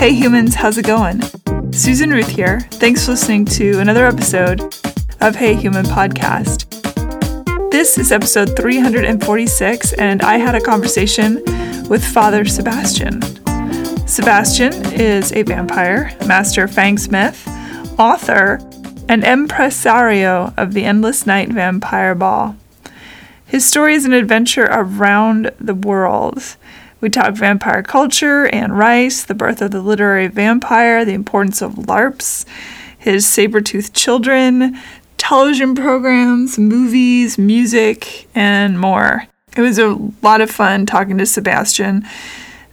Hey humans, how's it going? Susan Ruth here. Thanks for listening to another episode of Hey Human Podcast. This is episode 346, and I had a conversation with Father Sebastian. Sebastian is a vampire, master fangsmith, author, and impresario of the Endless Night Vampire Ball. His story is an adventure around the world. We talk vampire culture, Anne Rice, the birth of the literary vampire, the importance of LARPs, his saber-toothed children, television programs, movies, music, and more. It was a lot of fun talking to Sebastian.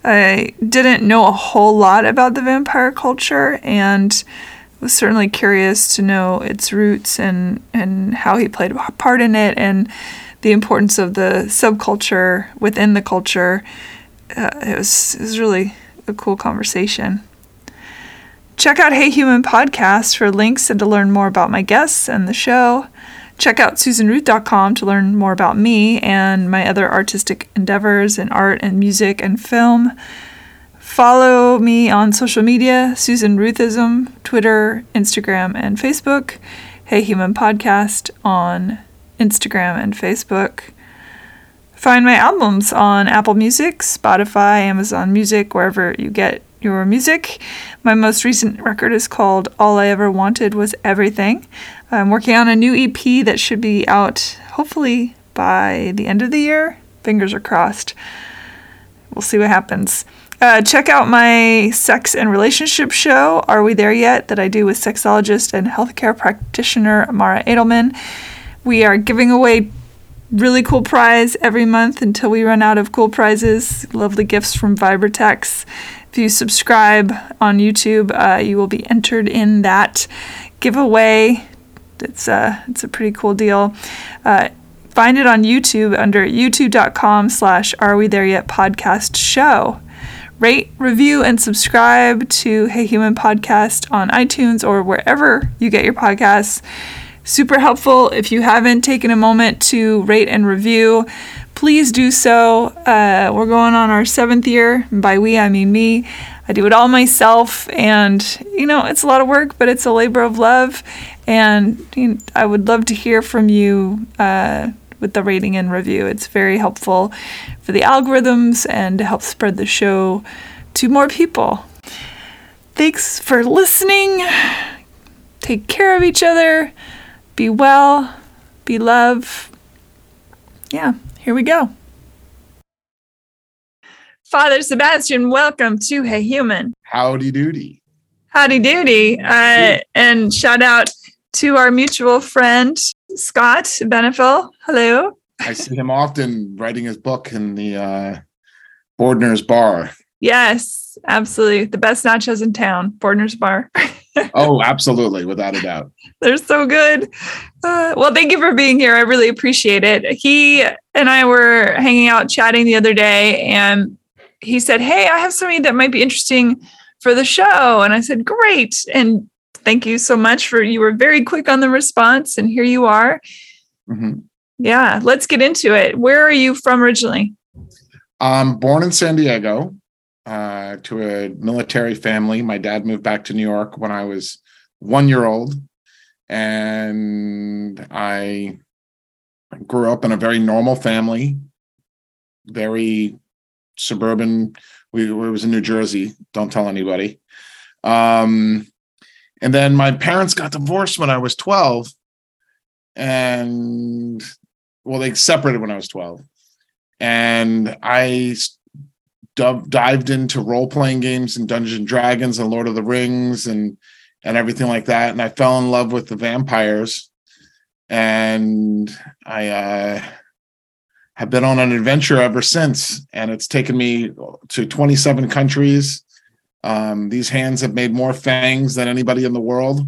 I didn't know a whole lot about the vampire culture and was certainly curious to know its roots and, and how he played a part in it and the importance of the subculture within the culture uh, it was it was really a cool conversation. Check out Hey Human podcast for links and to learn more about my guests and the show. Check out susanruth.com to learn more about me and my other artistic endeavors in art and music and film. Follow me on social media, Susan Ruthism, Twitter, Instagram, and Facebook. Hey Human Podcast on Instagram and Facebook. Find my albums on Apple Music, Spotify, Amazon Music, wherever you get your music. My most recent record is called All I Ever Wanted Was Everything. I'm working on a new EP that should be out hopefully by the end of the year. Fingers are crossed. We'll see what happens. Uh, check out my sex and relationship show, Are We There Yet? that I do with sexologist and healthcare practitioner Mara Edelman. We are giving away really cool prize every month until we run out of cool prizes. Lovely gifts from Vibratex. If you subscribe on YouTube, uh, you will be entered in that giveaway. It's a it's a pretty cool deal. Uh, find it on YouTube under youtube.com slash Are We There Yet podcast show. Rate, review, and subscribe to Hey Human Podcast on iTunes or wherever you get your podcasts super helpful. If you haven't taken a moment to rate and review, please do so. Uh, we're going on our seventh year. By we, I mean me. I do it all myself, and you know, it's a lot of work, but it's a labor of love. And you know, I would love to hear from you uh, with the rating and review. It's very helpful for the algorithms and to help spread the show to more people. Thanks for listening. Take care of each other. Be well, be love. Yeah, here we go. Father Sebastian, welcome to Hey Human. Howdy doody. Howdy doody. Uh, and shout out to our mutual friend, Scott Benefil. Hello. I see him often writing his book in the uh, Bordner's Bar. Yes, absolutely. The best nachos in town, Bordner's Bar. oh, absolutely, without a doubt. They're so good. Uh, well, thank you for being here. I really appreciate it. He and I were hanging out chatting the other day, and he said, Hey, I have something that might be interesting for the show. And I said, Great. And thank you so much for you were very quick on the response, and here you are. Mm-hmm. Yeah, let's get into it. Where are you from originally? I'm born in San Diego uh, to a military family. My dad moved back to New York when I was one year old, and I grew up in a very normal family, very suburban. We it was in New Jersey. Don't tell anybody. Um, and then my parents got divorced when I was twelve, and well, they separated when I was twelve, and I dived into role playing games and Dungeons and Dragons and Lord of the Rings and and everything like that. And I fell in love with the vampires, and I uh, have been on an adventure ever since. And it's taken me to 27 countries. Um, these hands have made more fangs than anybody in the world.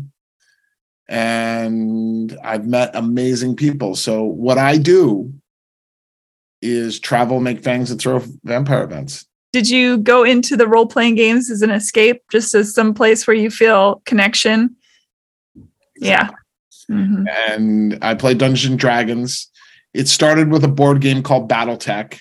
And I've met amazing people. So, what I do is travel, make fangs, and throw vampire events did you go into the role playing games as an escape, just as some place where you feel connection? Yeah. Mm-hmm. And I played Dungeons and Dragons. It started with a board game called BattleTech.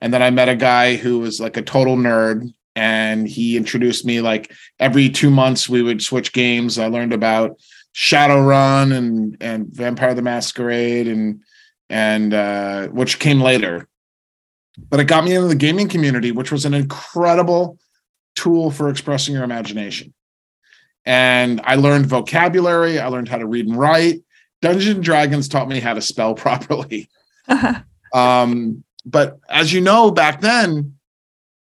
And then I met a guy who was like a total nerd and he introduced me like every two months we would switch games. I learned about Shadowrun and and Vampire the Masquerade and and uh, which came later. But it got me into the gaming community, which was an incredible tool for expressing your imagination. And I learned vocabulary. I learned how to read and write. Dungeons and Dragons taught me how to spell properly. um, but as you know, back then,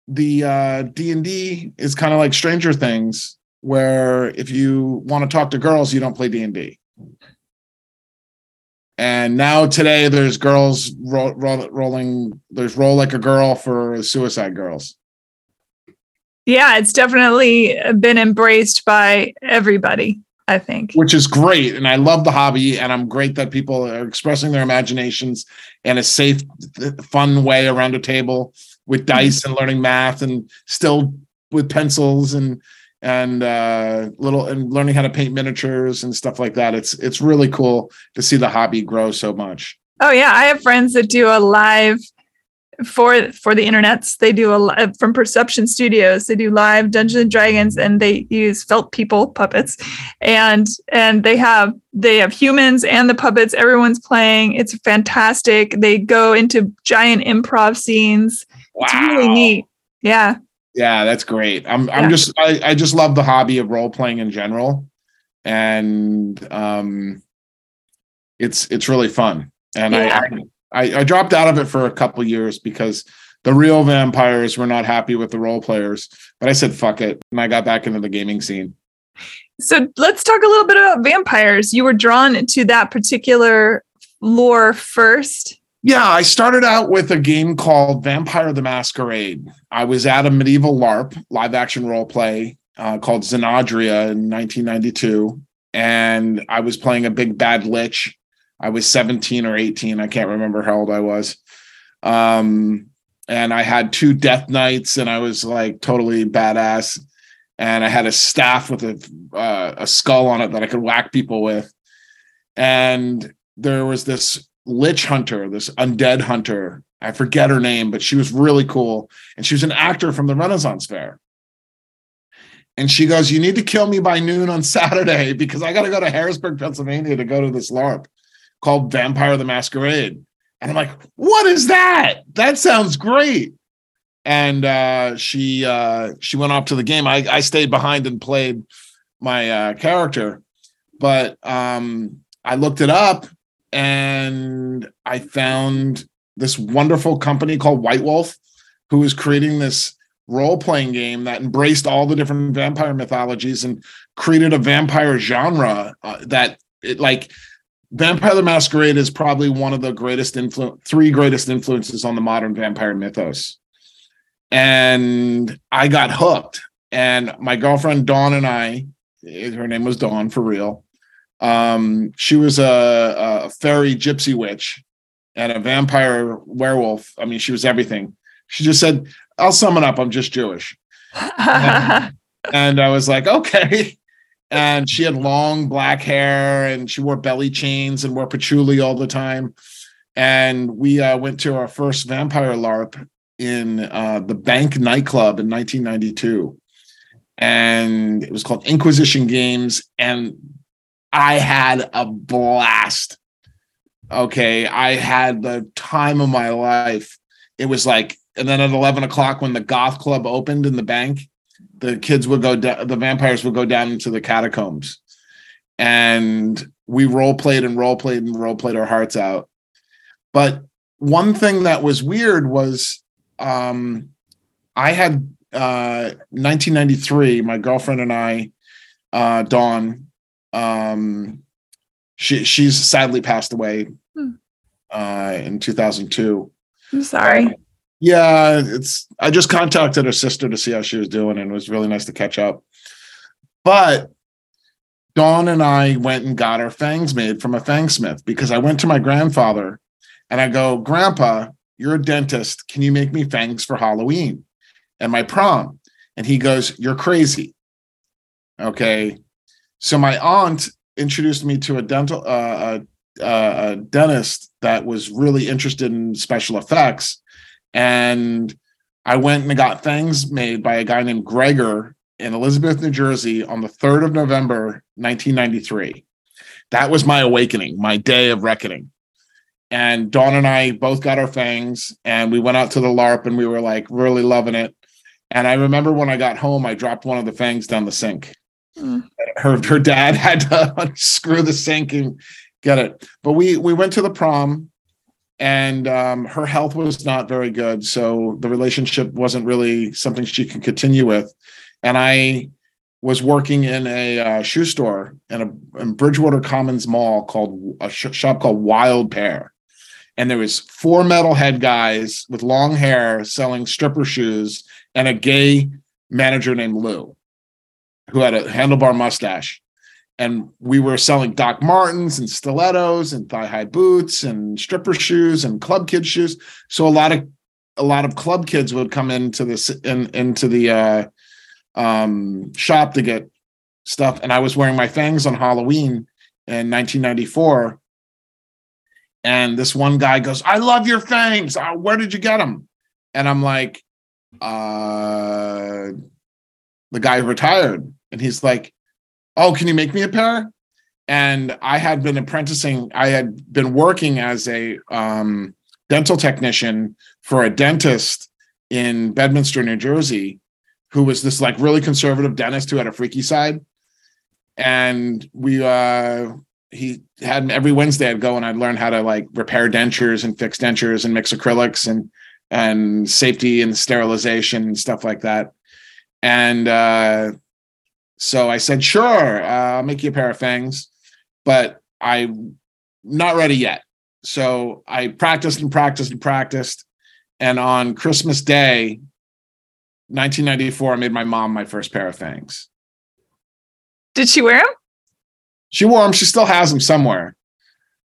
the uh, D and D is kind of like Stranger Things, where if you want to talk to girls, you don't play D and D. And now today, there's girls ro- ro- rolling. There's roll like a girl for Suicide Girls. Yeah, it's definitely been embraced by everybody. I think, which is great, and I love the hobby, and I'm great that people are expressing their imaginations in a safe, fun way around a table with dice and learning math, and still with pencils and and uh, little and learning how to paint miniatures and stuff like that. It's it's really cool to see the hobby grow so much. Oh yeah, I have friends that do a live for for the internets. They do a live from perception studios they do live dungeons and dragons and they use felt people puppets and and they have they have humans and the puppets. Everyone's playing. It's fantastic. They go into giant improv scenes. Wow. it's really neat. Yeah yeah that's great i'm i'm just I, I just love the hobby of role playing in general and um it's it's really fun and yeah. I, I I, I dropped out of it for a couple years because the real vampires were not happy with the role players. But I said, fuck it. And I got back into the gaming scene. So let's talk a little bit about vampires. You were drawn to that particular lore first. Yeah, I started out with a game called Vampire the Masquerade. I was at a medieval LARP, live action role play, uh, called Xenadria in 1992. And I was playing a big bad lich I was 17 or 18. I can't remember how old I was. Um, and I had two death knights, and I was like totally badass. And I had a staff with a uh, a skull on it that I could whack people with. And there was this lich hunter, this undead hunter. I forget her name, but she was really cool. And she was an actor from the Renaissance Fair. And she goes, You need to kill me by noon on Saturday because I got to go to Harrisburg, Pennsylvania to go to this LARP called Vampire the Masquerade. And I'm like, what is that? That sounds great. And uh, she uh, she went off to the game. I, I stayed behind and played my uh, character, but um, I looked it up and I found this wonderful company called White Wolf, who is creating this role playing game that embraced all the different vampire mythologies and created a vampire genre uh, that it like Vampire the Masquerade is probably one of the greatest influence, three greatest influences on the modern vampire mythos. And I got hooked. And my girlfriend Dawn and I, her name was Dawn for real. Um, she was a, a fairy gypsy witch and a vampire werewolf. I mean, she was everything. She just said, I'll sum it up. I'm just Jewish. and, and I was like, okay and she had long black hair and she wore belly chains and wore patchouli all the time. And we uh, went to our first vampire LARP in uh, the Bank nightclub in 1992. And it was called Inquisition Games. And I had a blast. Okay. I had the time of my life. It was like, and then at 11 o'clock when the goth club opened in the bank, the kids would go the vampires would go down into the catacombs. And we role played and role played and role played our hearts out. But one thing that was weird was um, I had uh, 1993, my girlfriend and I, uh, Dawn, um, she she's sadly passed away hmm. uh, in 2002. I'm sorry. Yeah, it's. I just contacted her sister to see how she was doing, and it was really nice to catch up. But Dawn and I went and got our fangs made from a fangsmith because I went to my grandfather and I go, Grandpa, you're a dentist. Can you make me fangs for Halloween and my prom? And he goes, You're crazy. Okay. So my aunt introduced me to a dental uh, a, a dentist that was really interested in special effects and I went and got things made by a guy named Gregor in Elizabeth, New Jersey on the 3rd of November, 1993. That was my awakening, my day of reckoning. And Dawn and I both got our fangs and we went out to the LARP and we were like really loving it. And I remember when I got home, I dropped one of the fangs down the sink. Mm. Her her dad had to unscrew the sink and get it. But we we went to the prom and um, her health was not very good. So the relationship wasn't really something she could continue with. And I was working in a uh, shoe store in a in Bridgewater Commons Mall called a sh- shop called Wild Pair. And there was four metalhead guys with long hair selling stripper shoes and a gay manager named Lou who had a handlebar mustache and we were selling Doc Martens and stilettos and thigh high boots and stripper shoes and club kid shoes. So a lot of a lot of club kids would come into this in, into the uh, um, shop to get stuff, and I was wearing my fangs on Halloween in 1994. And this one guy goes, "I love your fangs. Uh, where did you get them?" And I'm like, "Uh, the guy retired." And he's like, oh, can you make me a pair? And I had been apprenticing, I had been working as a um, dental technician for a dentist in Bedminster, New Jersey, who was this like really conservative dentist who had a freaky side. And we, uh, he had every Wednesday I'd go and I'd learn how to like repair dentures and fix dentures and mix acrylics and and safety and sterilization and stuff like that. And uh, so I said, sure, uh, I'll make you a pair of fangs, but I'm not ready yet. So I practiced and practiced and practiced. And on Christmas Day, 1994, I made my mom my first pair of fangs. Did she wear them? She wore them. She still has them somewhere.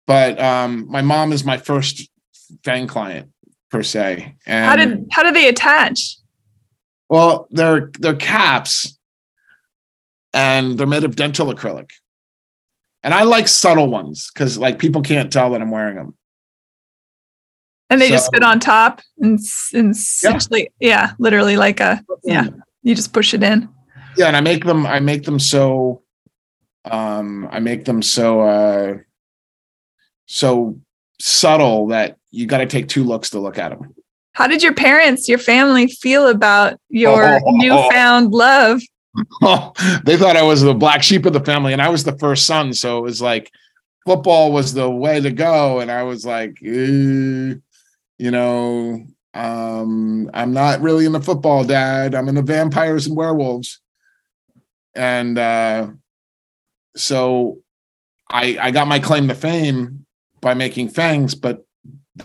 But um, my mom is my first fang client per se. And how did how did they attach? Well, they're they're caps and they're made of dental acrylic. And I like subtle ones because like people can't tell that I'm wearing them. And they so, just fit on top and, and yeah. yeah, literally like a yeah. You just push it in. Yeah, and I make them. I make them so. Um, I make them so. uh So subtle that you got to take two looks to look at them. How did your parents, your family feel about your oh, newfound love? they thought I was the black sheep of the family, and I was the first son. So it was like football was the way to go, and I was like, eh, you know, um, I'm not really in the football, Dad. I'm in the vampires and werewolves, and uh, so I I got my claim to fame by making fangs, but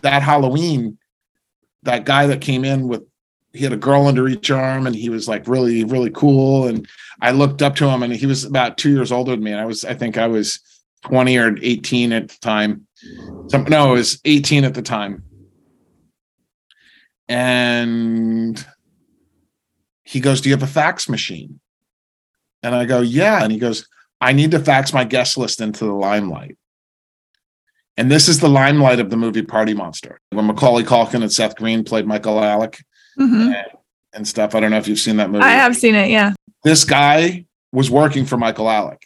that Halloween, that guy that came in with he had a girl under each arm and he was like really really cool. And i looked up to him and he was about two years older than me. And i was i think i was 20 or 18 at the time. Some, no it was 18 at the time. And he goes do you have a fax machine? And i go yeah. And he goes i need to fax my guest list into the limelight and this is the limelight of the movie Party Monster, when Macaulay Culkin and Seth Green played Michael Alig mm-hmm. and, and stuff. I don't know if you've seen that movie. I have seen it. Yeah. This guy was working for Michael Alig,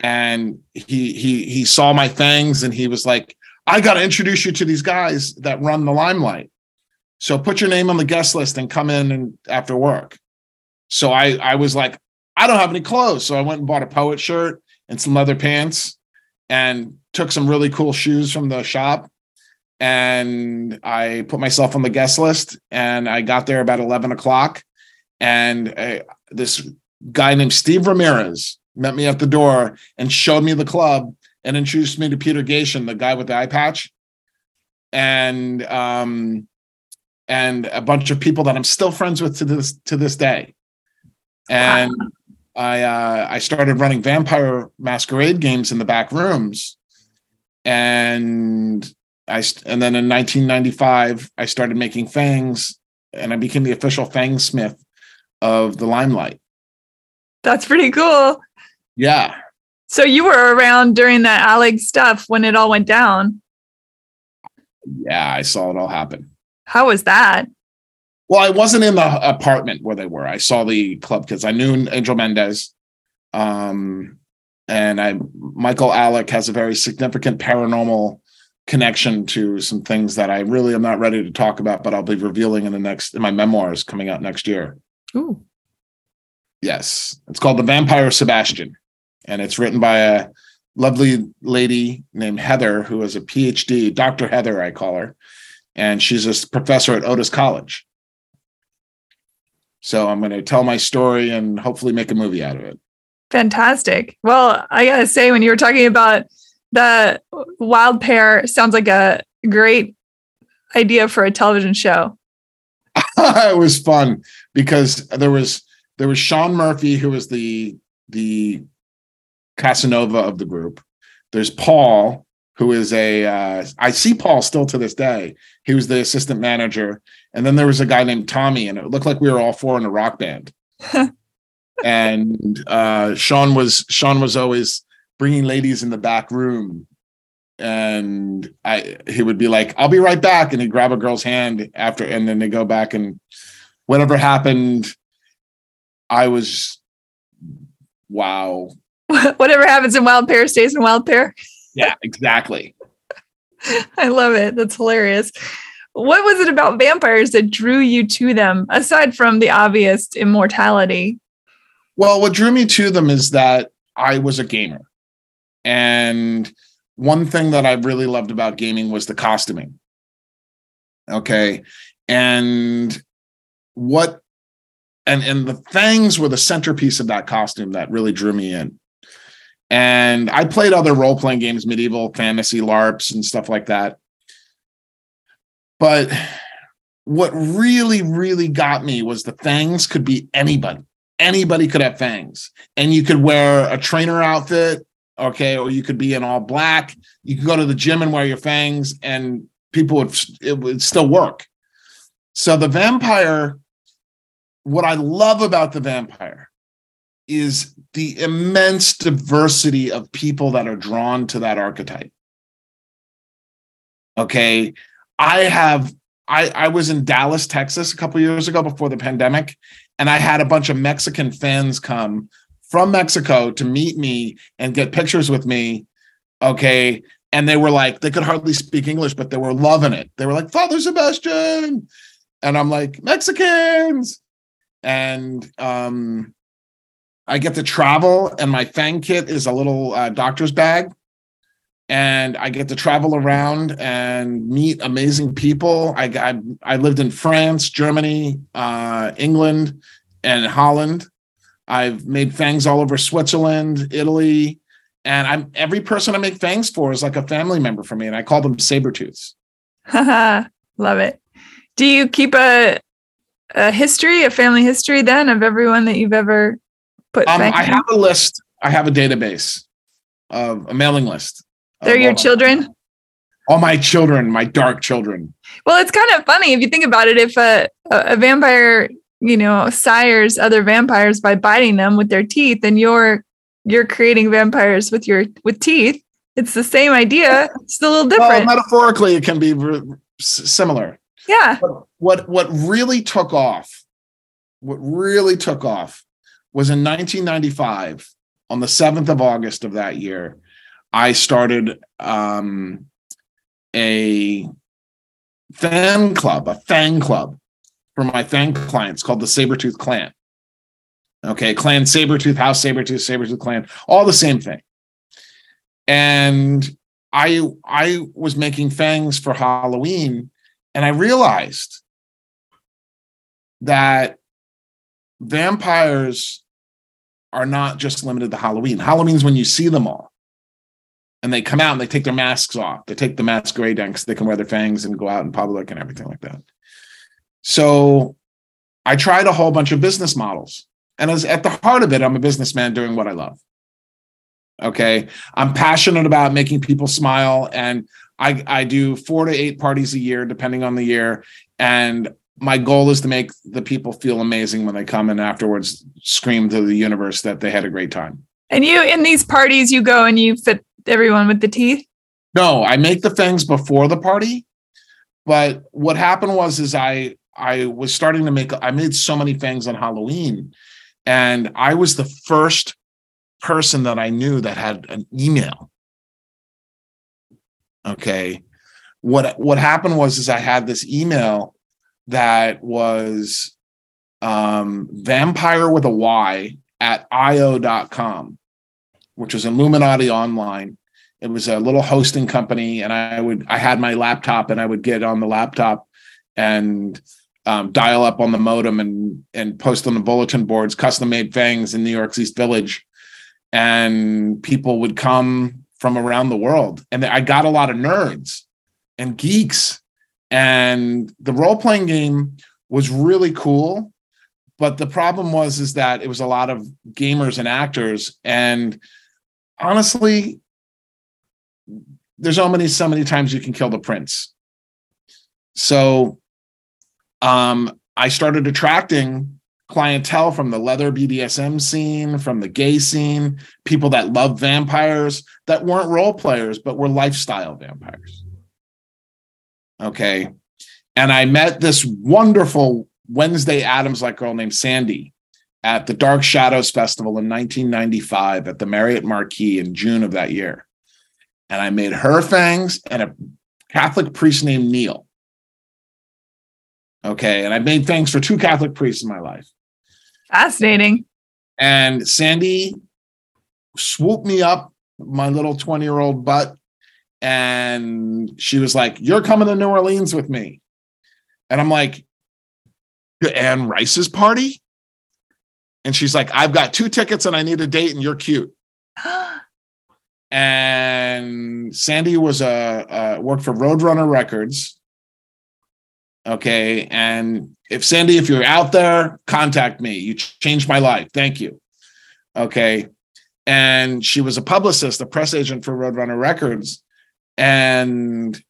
and he he he saw my things, and he was like, "I got to introduce you to these guys that run the limelight. So put your name on the guest list and come in and after work." So I I was like, I don't have any clothes, so I went and bought a poet shirt and some leather pants, and took some really cool shoes from the shop and I put myself on the guest list and I got there about 11 o'clock and uh, this guy named Steve Ramirez met me at the door and showed me the club and introduced me to Peter Gatien, the guy with the eye patch and um and a bunch of people that I'm still friends with to this to this day. And wow. I uh I started running vampire masquerade games in the back rooms and I and then in 1995 I started making fangs, and I became the official fang smith of the Limelight. That's pretty cool. Yeah. So you were around during that Alig stuff when it all went down. Yeah, I saw it all happen. How was that? Well, I wasn't in the apartment where they were. I saw the club kids. I knew Angel Mendez. Um, and I Michael Alig has a very significant paranormal connection to some things that I really am not ready to talk about, but I'll be revealing in the next in my memoirs coming out next year. Ooh. Yes. It's called The Vampire Sebastian. And it's written by a lovely lady named Heather, who is a PhD, Dr. Heather, I call her. And she's a professor at Otis College. So I'm going to tell my story and hopefully make a movie out of it. Fantastic. Well, I got to say, when you were talking about the wild pair, sounds like a great idea for a television show. it was fun because there was there was Sean Murphy, who was the the Casanova of the group. There's Paul, who is a uh, I see Paul still to this day. He was the assistant manager, and then there was a guy named Tommy, and it looked like we were all four in a rock band. and uh, Sean was Sean was always bringing ladies in the back room, and I he would be like, "I'll be right back," and he'd grab a girl's hand after, and then they go back and whatever happened. I was wow. Whatever happens in Wild Pair stays in Wild Pair. Yeah, exactly. I love it. That's hilarious. What was it about vampires that drew you to them, aside from the obvious immortality? Well, what drew me to them is that I was a gamer. And one thing that I really loved about gaming was the costuming. Okay. And what and and the fangs were the centerpiece of that costume that really drew me in. And I played other role playing games, medieval fantasy LARPs and stuff like that. But what really, really got me was the fangs could be anybody. Anybody could have fangs, and you could wear a trainer outfit, okay, or you could be in all black. You could go to the gym and wear your fangs, and people would it would still work. So the vampire what I love about the vampire is the immense diversity of people that are drawn to that archetype. Okay. I have I, I was in Dallas, Texas a couple years ago before the pandemic, and I had a bunch of Mexican fans come from Mexico to meet me and get pictures with me. Okay. And they were like, they could hardly speak English, but they were loving it. They were like, Father Sebastian. And I'm like, Mexicans and um, I get to travel, and my Fang kit is a little uh, doctor's bag, and I get to travel around and meet amazing people. I I, I lived in France, Germany, uh, England, and Holland. I've made fangs all over Switzerland, Italy, and I'm every person I make fangs for is like a family member for me, and I call them saber tooths. Love it. Do you keep a a history, a family history then of everyone that you've ever put? Um, I have a list. I have a database of a mailing list. They're your children? all my children, my dark children. Well, it's kind of funny if you think about it. If a, a vampire, you know, sires other vampires by biting them with their teeth, and you're you're creating vampires with your with teeth. It's the same idea. It's a little different. Well, metaphorically, it can be similar. Yeah. But what what really took off, what really took off was in 1995, on the 7th of August of that year, I started um, a fan club, a fan club for my fan clients called the Sabretooth Clan. Okay, Clan Sabretooth, House Sabretooth, Sabretooth Clan, all the same thing. And I I was making fangs for Halloween and I realized that vampires are not just limited to Halloween. Halloween's when you see them all. And they come out and they take their masks off. They take the masquerade down because they can wear their fangs and go out in public and everything like that. So I tried a whole bunch of business models. And as at the heart of it, I'm a businessman doing what I love. Okay. I'm passionate about making people smile. And I, I do four to eight parties a year, depending on the year. And my goal is to make the people feel amazing when they come and afterwards scream to the universe that they had a great time. And you, in these parties, you go and you fit everyone with the teeth? No, I make the fangs before the party. But what happened was, is I, I was starting to make I made so many fangs on Halloween and I was the first person that I knew that had an email. Okay. What what happened was is I had this email that was um vampire with a Y at io.com, which was Illuminati Online. It was a little hosting company, and I would I had my laptop and I would get on the laptop and um, dial up on the modem and and post on the bulletin boards custom made fangs in New York's East Village, and people would come from around the world, and I got a lot of nerds and geeks, and the role playing game was really cool, but the problem was is that it was a lot of gamers and actors, and honestly, there's only so many times you can kill the prince. So um, I started attracting clientele from the leather BDSM scene, from the gay scene, people that love vampires that weren't role players, but were lifestyle vampires. Okay. And I met this wonderful Wednesday Addams like girl named Sandy at the Dark Shadows Festival in 1995 at the Marriott Marquis in June of that year. And I made her fangs and a Catholic priest named Neil. Okay. And I made fangs for two Catholic priests in my life. Fascinating. And Sandy swooped me up, my little 20 year old butt. And she was like, You're coming to New Orleans with me. And I'm like, Anne Rice's party? And she's like, I've got two tickets and I need a date and you're cute. and Sandy was a, worked for Roadrunner Records Okay. And if Sandy, if you're out there, contact me. You changed my life. Thank you. Okay. And she was a publicist, a press agent for Roadrunner Records. And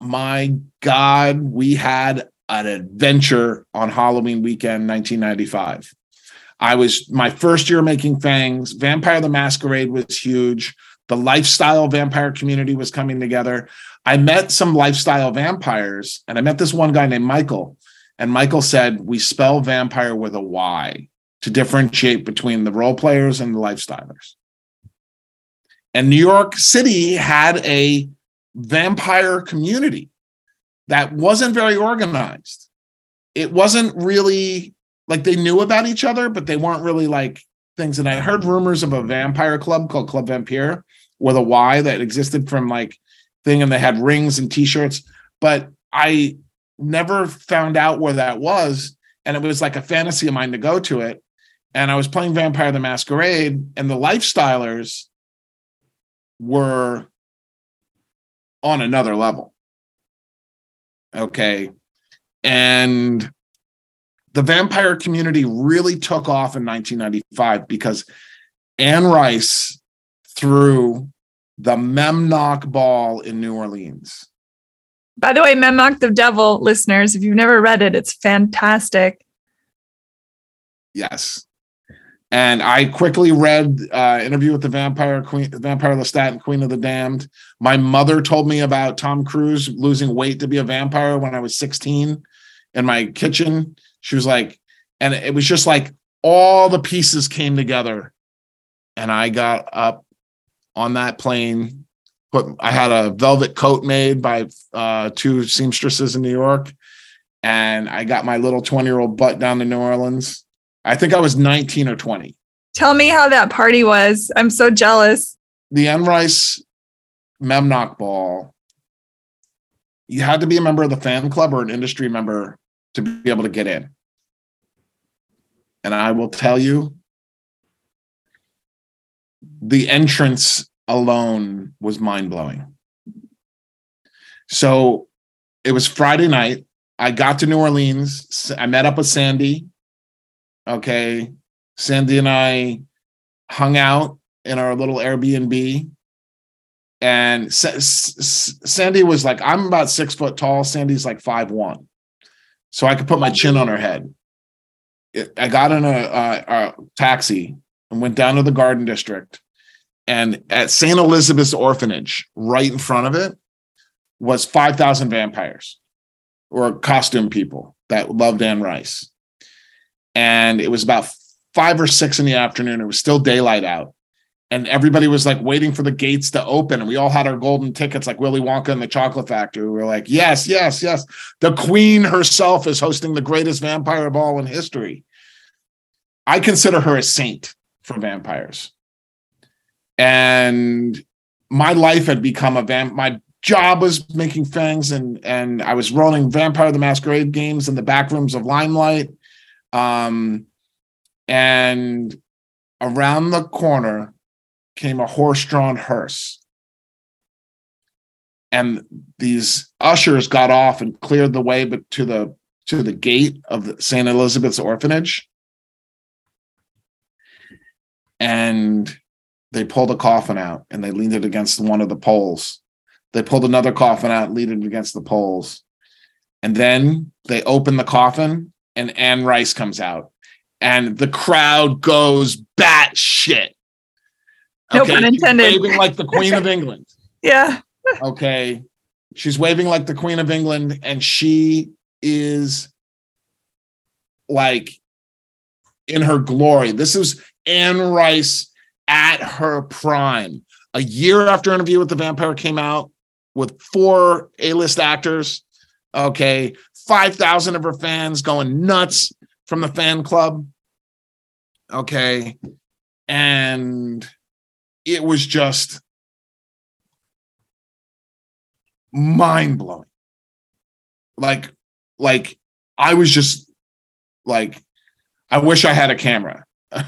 my God, we had an adventure on Halloween weekend 1995. I was my first year making fangs. Vampire the Masquerade was huge. The lifestyle vampire community was coming together. I met some lifestyle vampires, and I met this one guy named Michael. And Michael said, We spell vampire with a Y to differentiate between the role players and the lifestylers. And New York City had a vampire community that wasn't very organized. It wasn't really like they knew about each other, but they weren't really like things. And I heard rumors of a vampire club called Club Vampire with a Y that existed from like thing and they had rings and t-shirts. But i never found out where that was and it was like a fantasy of mine to go to it. And i was playing vampire the masquerade and the lifestylers were on another level. Okay? And the vampire community really took off in 1995 because Anne Rice threw the Memnoch Ball in New Orleans. By the way, Memnoch the Devil, listeners, if you've never read it, it's fantastic. Yes. And I quickly read uh, Interview with the Vampire Queen, Vampire Lestat, and Queen of the Damned. My mother told me about Tom Cruise losing weight to be a vampire when I was 16 in my kitchen. She was like, and it was just like all the pieces came together. And I got up on that plane. Put I had a velvet coat made by uh, two seamstresses in New York, and I got my little twenty year old butt down to New Orleans. I think I was nineteen or twenty. Tell me how that party was. I'm so jealous. The Anne Rice Memnoch Ball. You had to be a member of the fan club or an industry member to be able to get in. And I will tell you, the entrance alone was mind blowing. So it was Friday night. I got to New Orleans. I met up with Sandy. Okay. Sandy and I hung out in our little Airbnb. And Sandy was like, I'm about six foot tall. Sandy's like five one. So I could put my chin on her head. I got in a, a, a taxi and went down to the Garden District. And at St. Elizabeth's Orphanage, right in front of it, was 5,000 vampires or costume people that loved Anne Rice. And it was about five or six in the afternoon. It was still daylight out. And everybody was like waiting for the gates to open. And we all had our golden tickets, like Willy Wonka and the Chocolate Factory. We were like, yes, yes, yes. The queen herself is hosting the greatest vampire ball in history. I consider her a saint for vampires. And my life had become a vamp. My job was making fangs, and and I was running Vampire the Masquerade games in the back rooms of Limelight. Um, and around the corner came a horse-drawn hearse. And these ushers got off and cleared the way but to the to the gate of St. Elizabeth's orphanage. And they pulled a coffin out and they leaned it against one of the poles. They pulled another coffin out, leaned it against the poles. And then they open the coffin and Anne Rice comes out. And the crowd goes bat No pun intended. Waving like the Queen of England. Yeah. Okay. She's waving like the Queen of England, and she is like in her glory. This is Anne Rice at her prime. A year after Interview with the Vampire came out with four A-list actors. Okay. 5,000 of her fans going nuts from the fan club. Okay. And it was just mind blowing. Like, like I was just like, I wish I had a camera.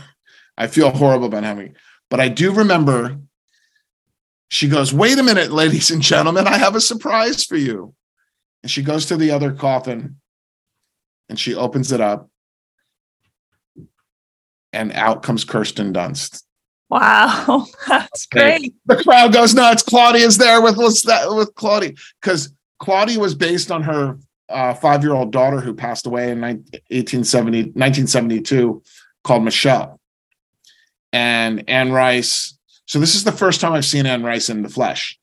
I feel horrible about having, but I do remember she goes, Wait a minute, ladies and gentlemen, I have a surprise for you. And she goes to the other coffin and she opens it up. And out comes Kirsten Dunst. Wow, that's great. The crowd goes nuts. Claudia's there with with Claudia because Claudia was based on her uh, five-year-old daughter who passed away in 1870, 1972 called Michelle. And Anne Rice. So this is the first time I've seen Anne Rice in the flesh.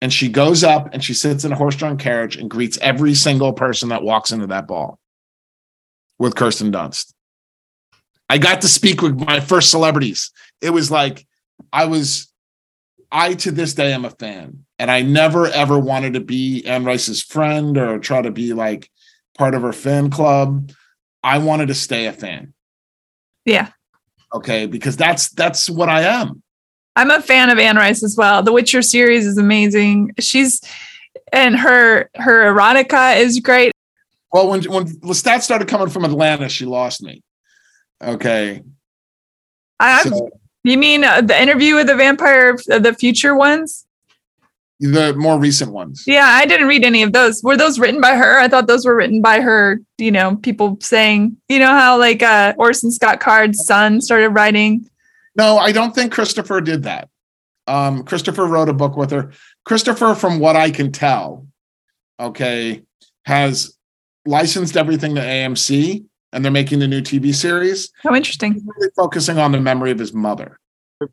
And she goes up and she sits in a horse-drawn carriage and greets every single person that walks into that ball with Kirsten Dunst. I got to speak with my first celebrities. It was like I was I to this day am a fan. And I never ever wanted to be Anne Rice's friend or try to be like part of her fan club. I wanted to stay a fan. Yeah. Okay, because that's that's what I am. I'm a fan of Anne Rice as well. The Witcher series is amazing. She's and her her erotica is great. Well, when when Lestat started coming from Atlanta, she lost me. Okay. I, so, you mean uh, the interview with the vampire, uh, the future ones? The more recent ones. Yeah, I didn't read any of those. Were those written by her? I thought those were written by her. You know, people saying, you know, how like uh, Orson Scott Card's son started writing. No, I don't think Christopher did that. Um, Christopher wrote a book with her. Christopher, from what I can tell, okay, has licensed everything to AMC and they're making the new TV series. How interesting. really focusing on the memory of his mother.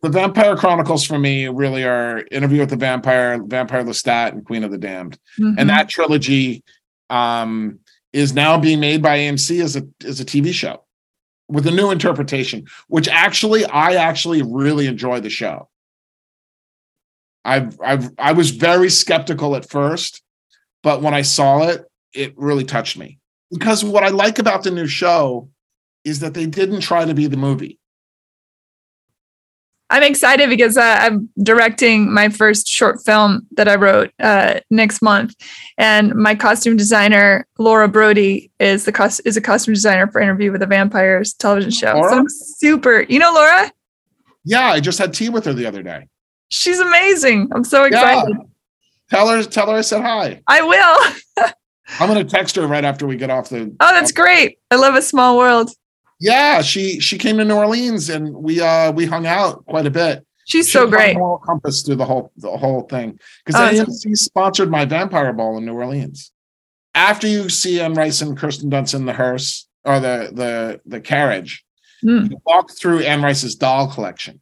The Vampire Chronicles for me really are Interview with the Vampire, Vampire Lestat, and Queen of the Damned. Mm-hmm. And that trilogy um, is now being made by AMC as a as a TV show with a new interpretation, which actually I actually really enjoy the show. I've I've I was very skeptical at first, but when I saw it, it really touched me because what I like about the new show is that they didn't try to be the movie. I'm excited because uh, I'm directing my first short film that I wrote uh, next month, and my costume designer Laura Brody is the cost- is a costume designer for Interview with the Vampires television show. Laura? So I'm super. You know Laura? Yeah, I just had tea with her the other day. She's amazing. I'm so excited. Yeah. Tell her, tell her I said hi. I will. I'm gonna text her right after we get off the. Oh, that's great! I love a small world. Yeah, she she came to New Orleans and we uh we hung out quite a bit. She's she so great. Moral compass through the whole the whole thing because oh, AMC sponsored my Vampire Ball in New Orleans. After you see Anne Rice and Kirsten Dunst in the hearse or the the the carriage, mm. you walk through Anne Rice's doll collection.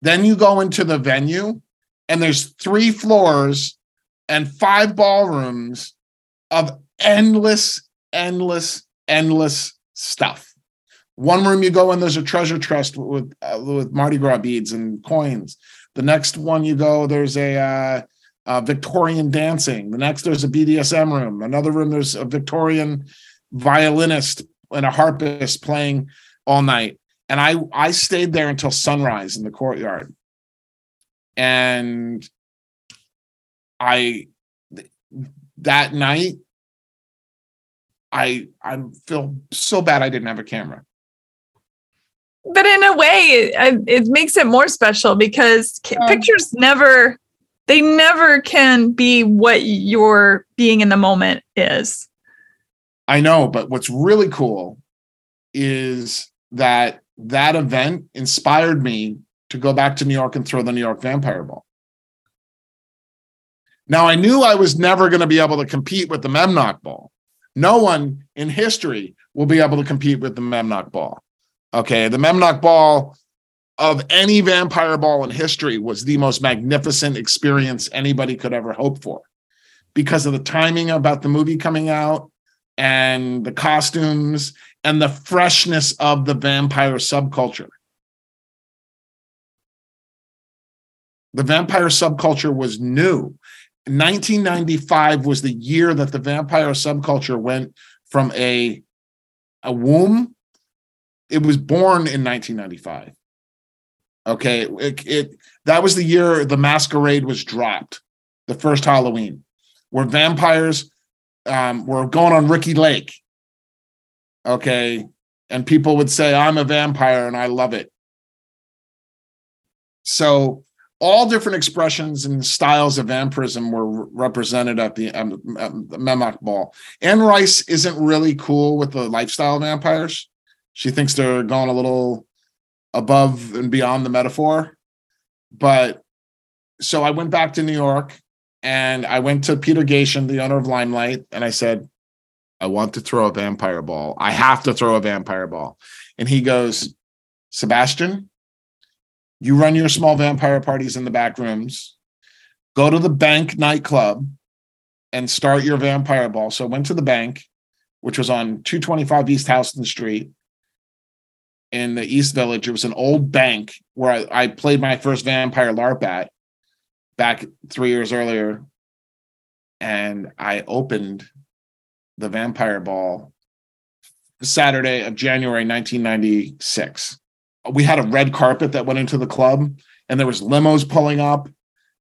Then you go into the venue, and there's three floors and five ballrooms of endless, endless, endless stuff. One room you go in, there's a treasure chest with uh, with Mardi Gras beads and coins. The next one you go, there's a uh, uh, Victorian dancing. The next, there's a BDSM room. Another room, there's a Victorian violinist and a harpist playing all night. And I I stayed there until sunrise in the courtyard. And I that night I I feel so bad I didn't have a camera. But in a way, it, it makes it more special because um, pictures never they never can be what your being in the moment is. I know, but what's really cool is that that event inspired me to go back to New York and throw the New York Vampire Ball. Now, I knew I was never going to be able to compete with the Memnoch Ball. No one in history will be able to compete with the Memnoch Ball. Okay, the Memnoch Ball of any vampire ball in history was the most magnificent experience anybody could ever hope for because of the timing about the movie coming out and the costumes and the freshness of the vampire subculture. The vampire subculture was new. 1995 was the year that the vampire subculture went from a a womb. It was born in 1995. Okay, it, it that was the year the masquerade was dropped, the first Halloween, where vampires um, were going on Ricki Lake Okay. And people would say, I'm a vampire and I love it. So all different expressions and styles of vampirism were represented at the, um, um, Ball. Anne Rice isn't really cool with the lifestyle vampires. She thinks they're going a little above and beyond the metaphor. But so I went back to New York and I went to Peter Gatien, the owner of Limelight, and I said, I want to throw a vampire ball. I have to throw a vampire ball. And he goes, Sebastian, you run your small vampire parties in the back rooms. Go to the bank nightclub and start your vampire ball. So I went to the bank, which was on 225 East Houston Street in the East Village. It was an old bank where I, I played my first vampire LARP at back three years earlier. And I opened the Vampire Ball Saturday of January 1996. We had a red carpet that went into the club and there was limos pulling up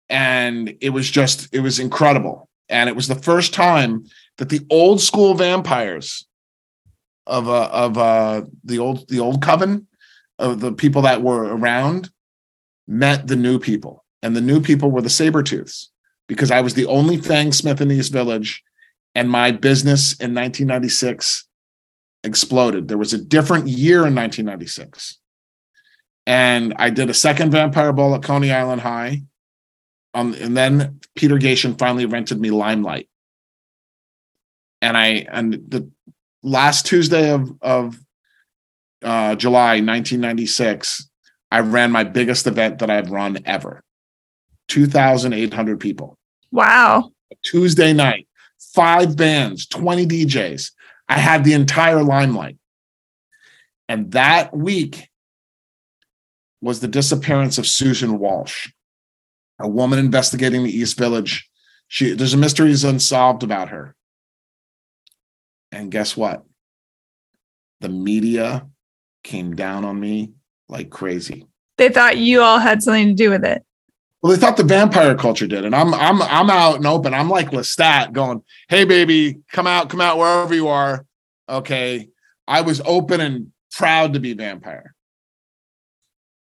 and it was just it was incredible. And it was the first time that the old school vampires of uh, of uh, the old the old coven of the people that were around met the new people. And the new people were the saber tooths because I was the only Fang Smith in East Village and my business in 1996 exploded. There was a different year in 1996. And I did a second vampire ball at Coney Island High. Um, and then Peter Gatien finally rented me Limelight. And I and the last Tuesday of of uh, July 1996, I ran my biggest event that I've run ever. 2,800 people. Wow. Tuesday night five bands, 20 DJs. I had the entire limelight. And that week was the disappearance of Susan Walsh, a woman investigating the East Village. She there's a mystery is unsolved about her. And guess what? The media came down on me like crazy. They thought you all had something to do with it. Well, they thought the vampire culture did, and I'm I'm I'm out and open. I'm like Lestat, going, "Hey, baby, come out, come out wherever you are." Okay, I was open and proud to be vampire,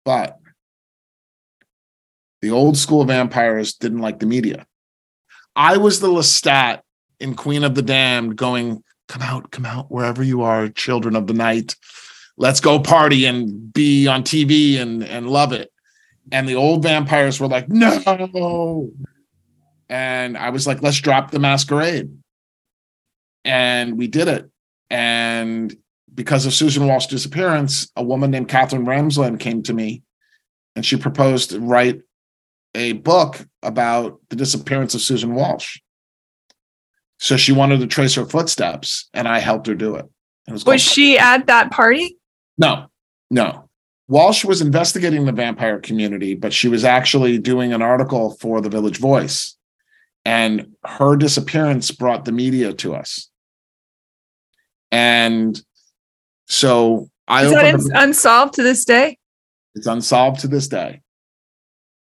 but the old school vampires didn't like the media. I was the Lestat in Queen of the Damned, going, "Come out, come out wherever you are, children of the night. Let's go party and be on TV and and love it." And the old vampires were like, no. And I was like, let's drop the masquerade. And we did it. And because of Susan Walsh's disappearance, a woman named Katherine Ramsland came to me and she proposed to write a book about the disappearance of Susan Walsh. So she wanted to trace her footsteps, and I helped her do it. it was, was she at that party? No, no. Walsh was investigating the vampire community, but she was actually doing an article for the Village Voice. And her disappearance brought the media to us. And so I Is that unsolved to this day? It's unsolved to this day.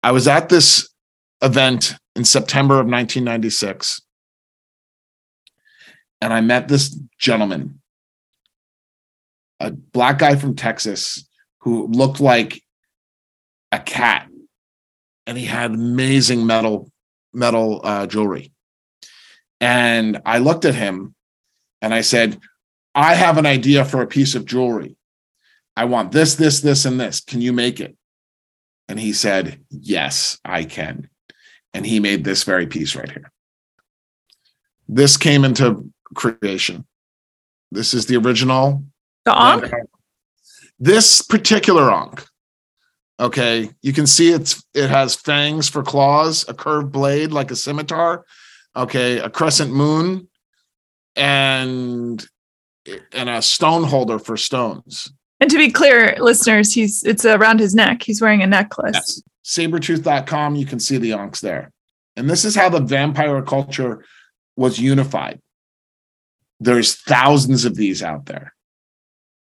I was at this event in September of 1996, and I met this gentleman, a black guy from Texas who looked like a cat, and he had amazing metal metal uh, jewelry. And I looked at him, and I said, "I have an idea for a piece of jewelry. I want this, this, this, and this. Can you make it?" And he said, Yes, I can. And he made this very piece right here. This came into creation. This is the original. The Ankh? This particular Ankh. Okay. You can see it's it has fangs for claws, a curved blade like a scimitar. Okay, a crescent moon, and and a stone holder for stones. And to be clear, listeners, he's it's around his neck. He's wearing a necklace. Yes. Sabretooth.com, you can see the ankhs there. And this is how the vampire culture was unified. There's thousands of these out there.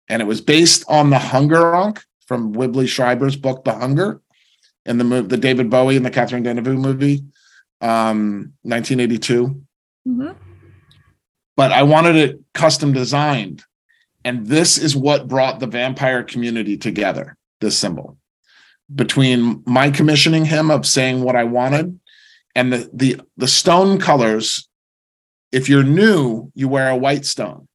And it was based on the Hunger Ankh from Whitley Strieber's book, The Hunger, and the movie, the David Bowie and the Catherine Deneuve movie, um, 1982. Mm-hmm. But I wanted it custom designed and this is what brought the vampire community together, this symbol. Between my commissioning him of saying what I wanted and the the the stone colors, if you're new, you wear a white stone.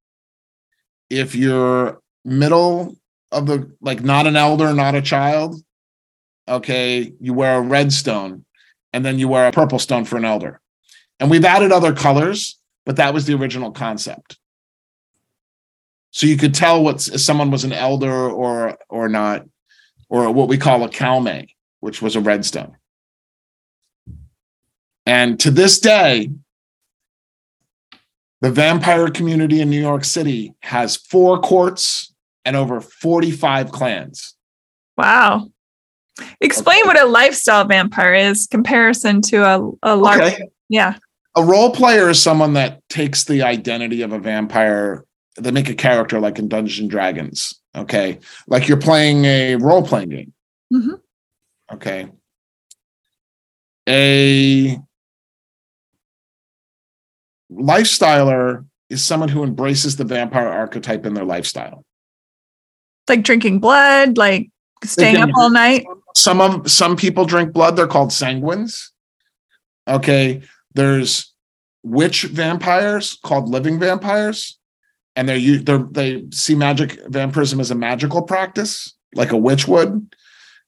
If you're middle of the like not an elder, not a child, okay, you wear a red stone, and then you wear a purple stone for an elder. And we've added other colors, but that was the original concept so you could tell what someone was an elder or or not, or what we call a Calmae, which was a redstone. And to this day, the vampire community in New York City has four courts and over 45 clans. Wow. Explain okay. what a lifestyle vampire is comparison to a, a large okay. yeah. A role player is someone that takes the identity of a vampire they make a character like in Dungeons and Dragons. Okay, like you're playing a role playing game. Mm-hmm. Okay, a lifestyler is someone who embraces the vampire archetype in their lifestyle. Like drinking blood, like staying up all night. Some of some people drink blood. They're called sanguines. Okay, there's witch vampires called living vampires and they're, they're they see magic vampirism as a magical practice, like a witch would.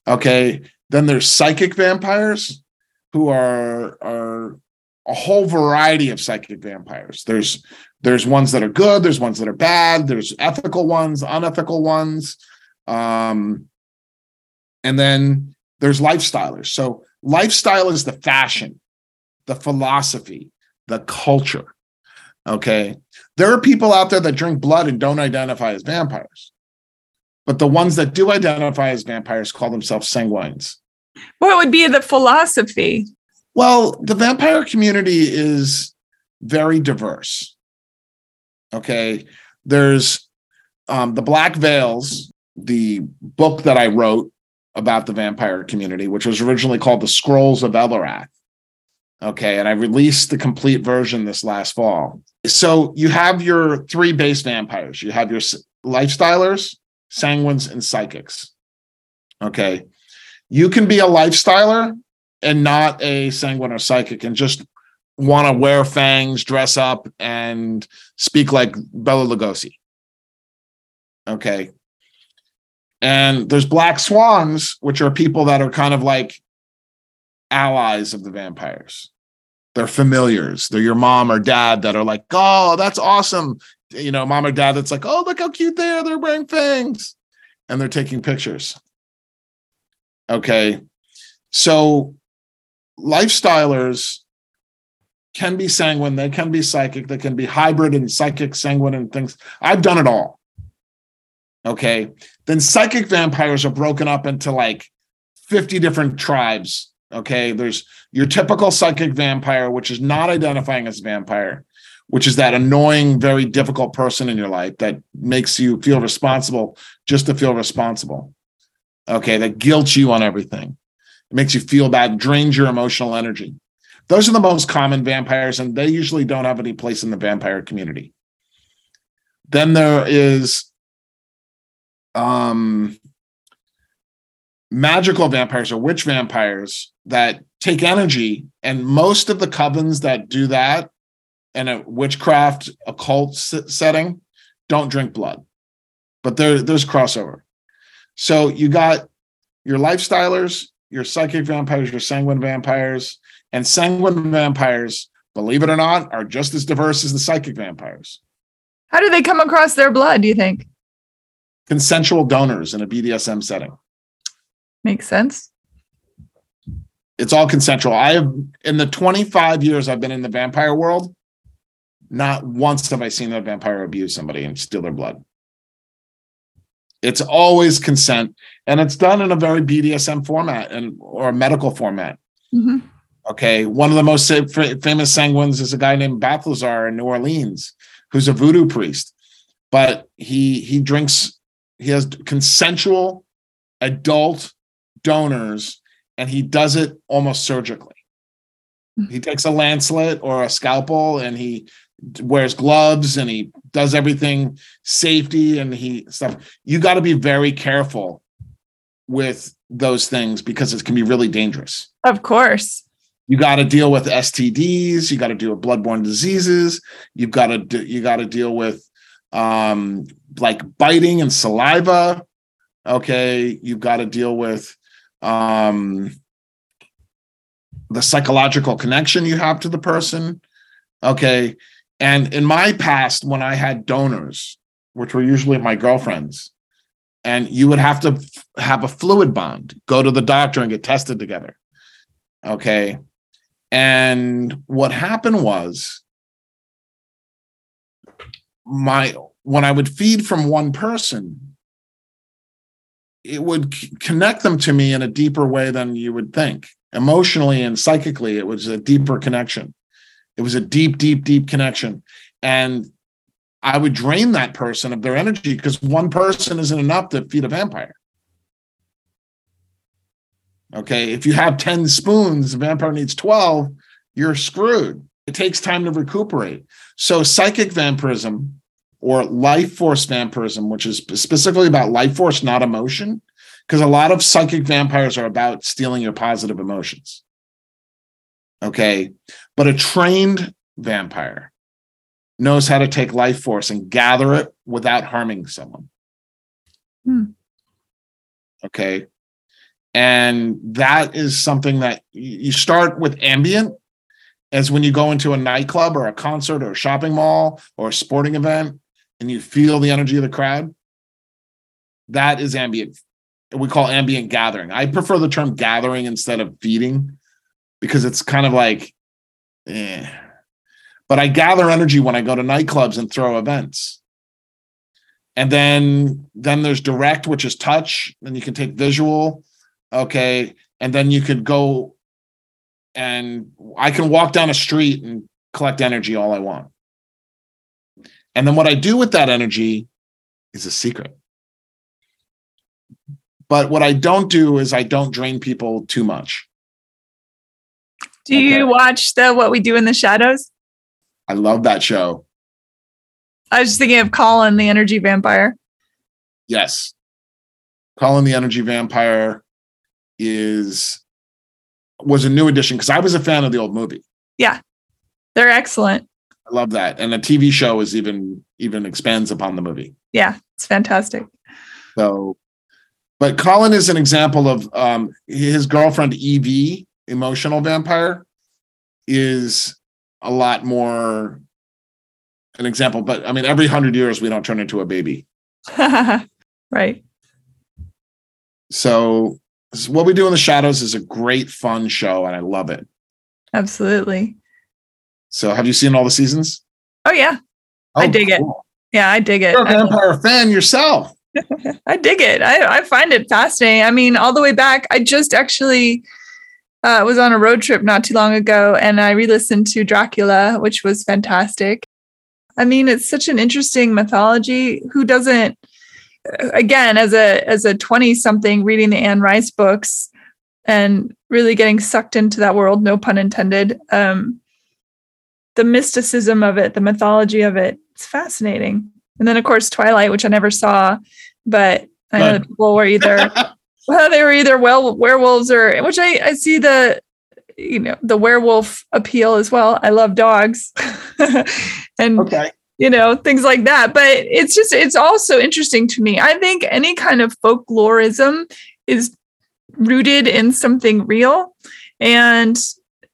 Okay, then there's psychic vampires, who are are a whole variety of psychic vampires. There's there's ones that are good, there's ones that are bad, there's ethical ones, unethical ones, um, and then there's lifestylers. So lifestyle is the fashion, the philosophy, the culture. Okay. There are people out there that drink blood and don't identify as vampires. But the ones that do identify as vampires call themselves sanguines. What would be the philosophy? Well, the vampire community is very diverse. Okay. There's um, the Black Veils, the book that I wrote about the vampire community, which was originally called The Scrolls of Elorath. Okay. And I released the complete version this last fall. So you have your three base vampires. You have your lifestylers, sanguines, and psychics. Okay. You can be a lifestyler and not a sanguine or psychic and just want to wear fangs, dress up, and speak like Bela Lugosi. Okay. And there's black swans, which are people that are kind of like allies of the vampires they're familiars. They're your mom or dad that are like, oh, that's awesome. You know, mom or dad that's like, oh, look how cute they are. They're wearing fangs and they're taking pictures. Okay. So lifestylers can be sanguine, they can be psychic, they can be hybrid and psychic, sanguine, and things. I've done it all. Okay. Then psychic vampires are broken up into like 50 different tribes. Okay. There's your typical psychic vampire, which is not identifying as vampire, which is that annoying, very difficult person in your life that makes you feel responsible just to feel responsible. Okay. That guilts you on everything. It makes you feel bad, drains your emotional energy. Those are the most common vampires, and they usually don't have any place in the vampire community. Then there is um, magical vampires or witch vampires that take energy, and most of the covens that do that in a witchcraft occult setting don't drink blood, but there, there's crossover. So you got your lifestylers, your psychic vampires, your sanguine vampires, and sanguine vampires, believe it or not, are just as diverse as the psychic vampires. How do they come across their blood, do you think? Consensual donors in a BDSM setting. Makes sense. It's all consensual. I have, in the 25 years I've been in the vampire world, not once have I seen a vampire abuse somebody and steal their blood. It's always consent, and it's done in a very BDSM format and or a medical format. Mm-hmm. Okay, one of the most famous sanguines is a guy named Balthazar in New Orleans, who's a voodoo priest, but he he drinks. He has consensual adult donors, and he does it almost surgically. He takes a lancelet or a scalpel, and he wears gloves, and he does everything safety, and he stuff. You got to be very careful with those things because it can be really dangerous. Of course you got to deal with STDs, you got to deal with bloodborne diseases, you've got to do, you got to deal with um like biting and saliva. Okay, you've got to deal with um the psychological connection you have to the person. Okay. And in my past, when I had donors, which were usually my girlfriends, and you would have to have a fluid bond, go to the doctor and get tested together. Okay. And what happened was my when I would feed from one person, it would connect them to me in a deeper way than you would think. Emotionally and psychically, it was a deeper connection. It was a deep, deep, deep connection. And I would drain that person of their energy because one person isn't enough to feed a vampire. Okay. If you have 10 spoons, the vampire needs 12, you're screwed. It takes time to recuperate. So, psychic vampirism or life force vampirism, which is specifically about life force, not emotion, because a lot of psychic vampires are about stealing your positive emotions. Okay. But a trained vampire knows how to take life force and gather it without harming someone. Hmm. Okay. And that is something that you start with ambient as when you go into a nightclub or a concert or a shopping mall or a sporting event and you feel the energy of the crowd. That is ambient. We call ambient gathering. I prefer the term gathering instead of feeding because it's kind of like, eh. But I gather energy when I go to nightclubs and throw events and then then there's direct which is touch then you can take visual okay and then you could go and i can walk down a street and collect energy all i want and then what i do with that energy is a secret. But what i don't do is i don't drain people too much. Do okay. you watch the what we do in the shadows? I love that show. I was just thinking of colin the energy vampire. Yes. Colin the energy vampire is was a new addition because I was a fan of the old movie. Yeah, they're excellent. Love that, and the TV show is even even expands upon the movie. Yeah, it's fantastic. So, but Colin is an example of um, his girlfriend Evie, emotional vampire, is a lot more an example. But I mean, every hundred years we don't turn into a baby. right. So what we do in the shadows is a great fun show and i love it absolutely So have you seen all the seasons? Oh yeah, I dig it. Yeah, I dig it. You're a vampire fan yourself. I dig it. I, I find it fascinating. I mean, all the way back, I just actually uh, was on a road trip not too long ago and I re listened to Dracula, which was fantastic. I mean, it's such an interesting mythology. Who doesn't, uh, again, as a as a 20 something reading the Anne Rice books and really getting sucked into that world, no pun intended. Um, the mysticism of it, the mythology of it, it's fascinating. And then, of course, Twilight, which I never saw, but I know that people were either well, they were either well werewolves or which I I see the you know the werewolf appeal as well. I love dogs, and okay. you know things like that. But it's just it's also interesting to me. I think any kind of folklorism is rooted in something real, and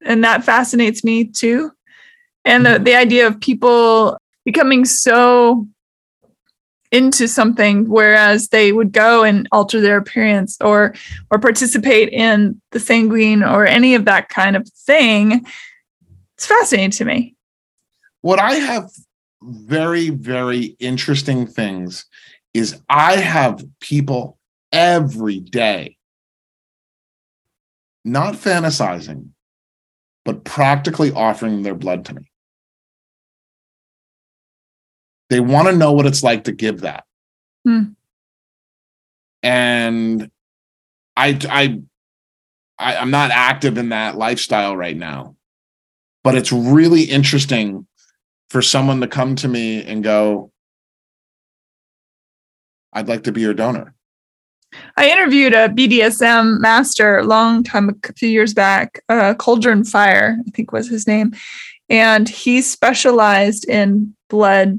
and that fascinates me too. And the, mm-hmm. the idea of people becoming so into something whereas they would go and alter their appearance or or participate in the sanguine or any of that kind of thing it's fascinating to me what i have very very interesting things is i have people every day not fantasizing but practically offering their blood to me they want to know what it's like to give that. Hmm. And I, I, I, I'm not active in that lifestyle right now, but it's really interesting for someone to come to me and go, I'd like to be your donor. I interviewed a BDSM master a long time, a few years back, uh, Cauldron Fire, I think was his name. And he specialized in blood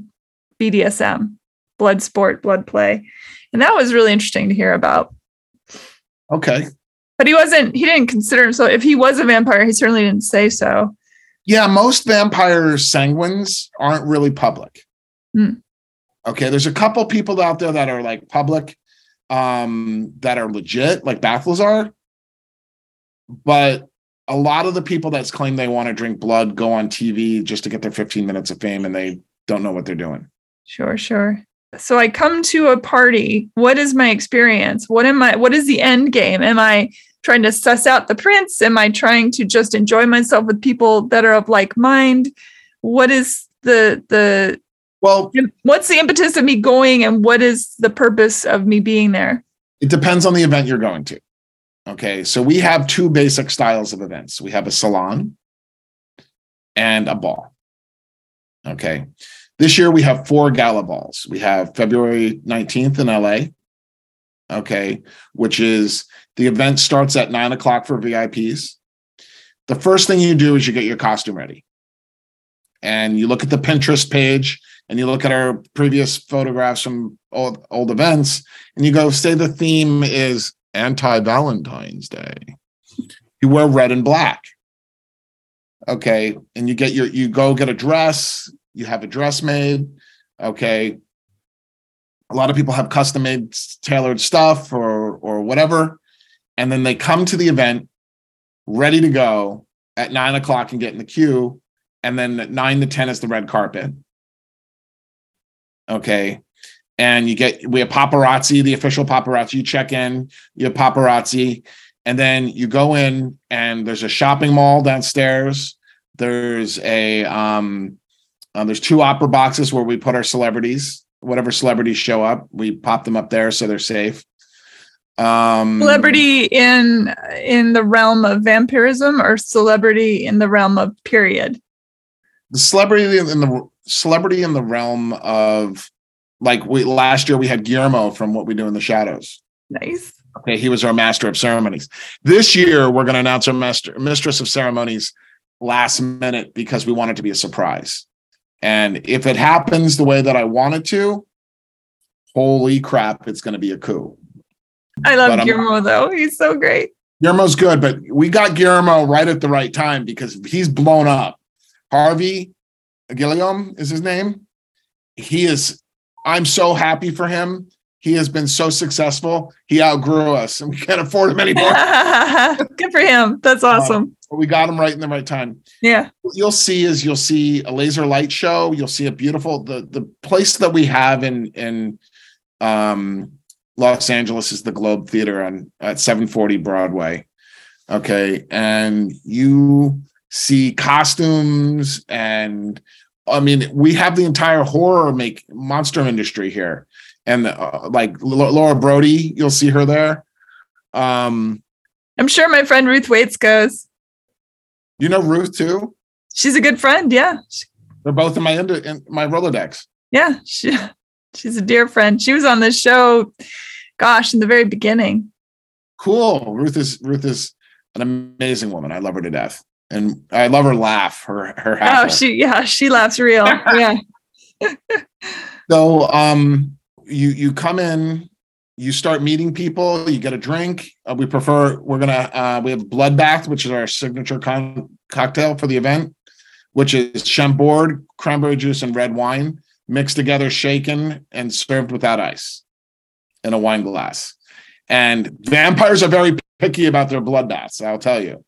BDSM, blood sport, blood play. And that was really interesting to hear about. Okay. But he wasn't, he didn't consider himself, if he was a vampire, he certainly didn't say so. Yeah, most vampire sanguines aren't really public. Hmm. Okay, there's a couple people out there that are like public, um, that are legit, like Balthazar. But a lot of the people that claim they want to drink blood go on TV just to get their 15 minutes of fame and they don't know what they're doing. Sure, sure. So I come to a party. What is my experience? What am I what is the end game? Am I trying to suss out the prince? Am I trying to just enjoy myself with people that are of like mind? What is the the well what's the impetus of me going and what is the purpose of me being there? It depends on the event you're going to. Okay. So we have two basic styles of events. We have a salon and a ball. Okay. This year we have four gala balls. We have February 19th in LA. Okay, which is the event starts at nine o'clock for VIPs. The first thing you do is you get your costume ready. And you look at the Pinterest page and you look at our previous photographs from old, old events and you go, say the theme is anti Valentine's Day. You wear red and black. Okay. And you get your, you go get a dress, you have a dress made. Okay. A lot of people have custom made tailored stuff or or whatever. And then they come to the event ready to go at nine o'clock and get in the queue. And then at nine to 10 is the red carpet. Okay. And you get, we have paparazzi, the official paparazzi. You check in, you have paparazzi, and then you go in, and there's a shopping mall downstairs. There's a um, um, there's two opera boxes where we put our celebrities. Whatever celebrities show up, we pop them up there so they're safe. Um, celebrity in in the realm of vampirism or celebrity in the realm of period. The celebrity in the celebrity in the realm of like we last year we had Guillermo from What We Do in the Shadows. Nice. Okay, he was our master of ceremonies. This year we're going to announce our master mistress of ceremonies last minute because we want it to be a surprise. And if it happens the way that I want it to, holy crap, it's going to be a coup. I love but Guillermo I'm, though. He's so great. Guillermo's good, but we got Guillermo right at the right time because he's blown up. Harvey Guillén is his name. He is, I'm so happy for him he has been so successful. He outgrew us, and we can't afford him anymore. Good for him. That's uh, awesome. But we got them right in the right time. Yeah. What you'll see is you'll see a laser light show. You'll see a beautiful the the place that we have in in um, Los Angeles is the Globe Theater on at 740 Broadway. Okay, and you see costumes and I mean we have the entire horror make monster industry here and uh, like Laura Brody, you'll see her there. Um, I'm sure my friend Ruth Waits goes. You know Ruth too. She's a good friend. Yeah, they're both in my in my Rolodex. Yeah, she, she's a dear friend. She was on this show, gosh, in the very beginning. Cool. Ruth is Ruth is an amazing woman. I love her to death, and I love her laugh. Her her. Oh, she yeah, she laughs real. yeah. so um you you come in you start meeting people you get a drink uh, we prefer we're gonna uh, we have bloodbath which is our signature con- cocktail for the event which is chambord cranberry juice and red wine mixed together shaken and served without ice in a wine glass and vampires are very picky about their bloodbaths i'll tell you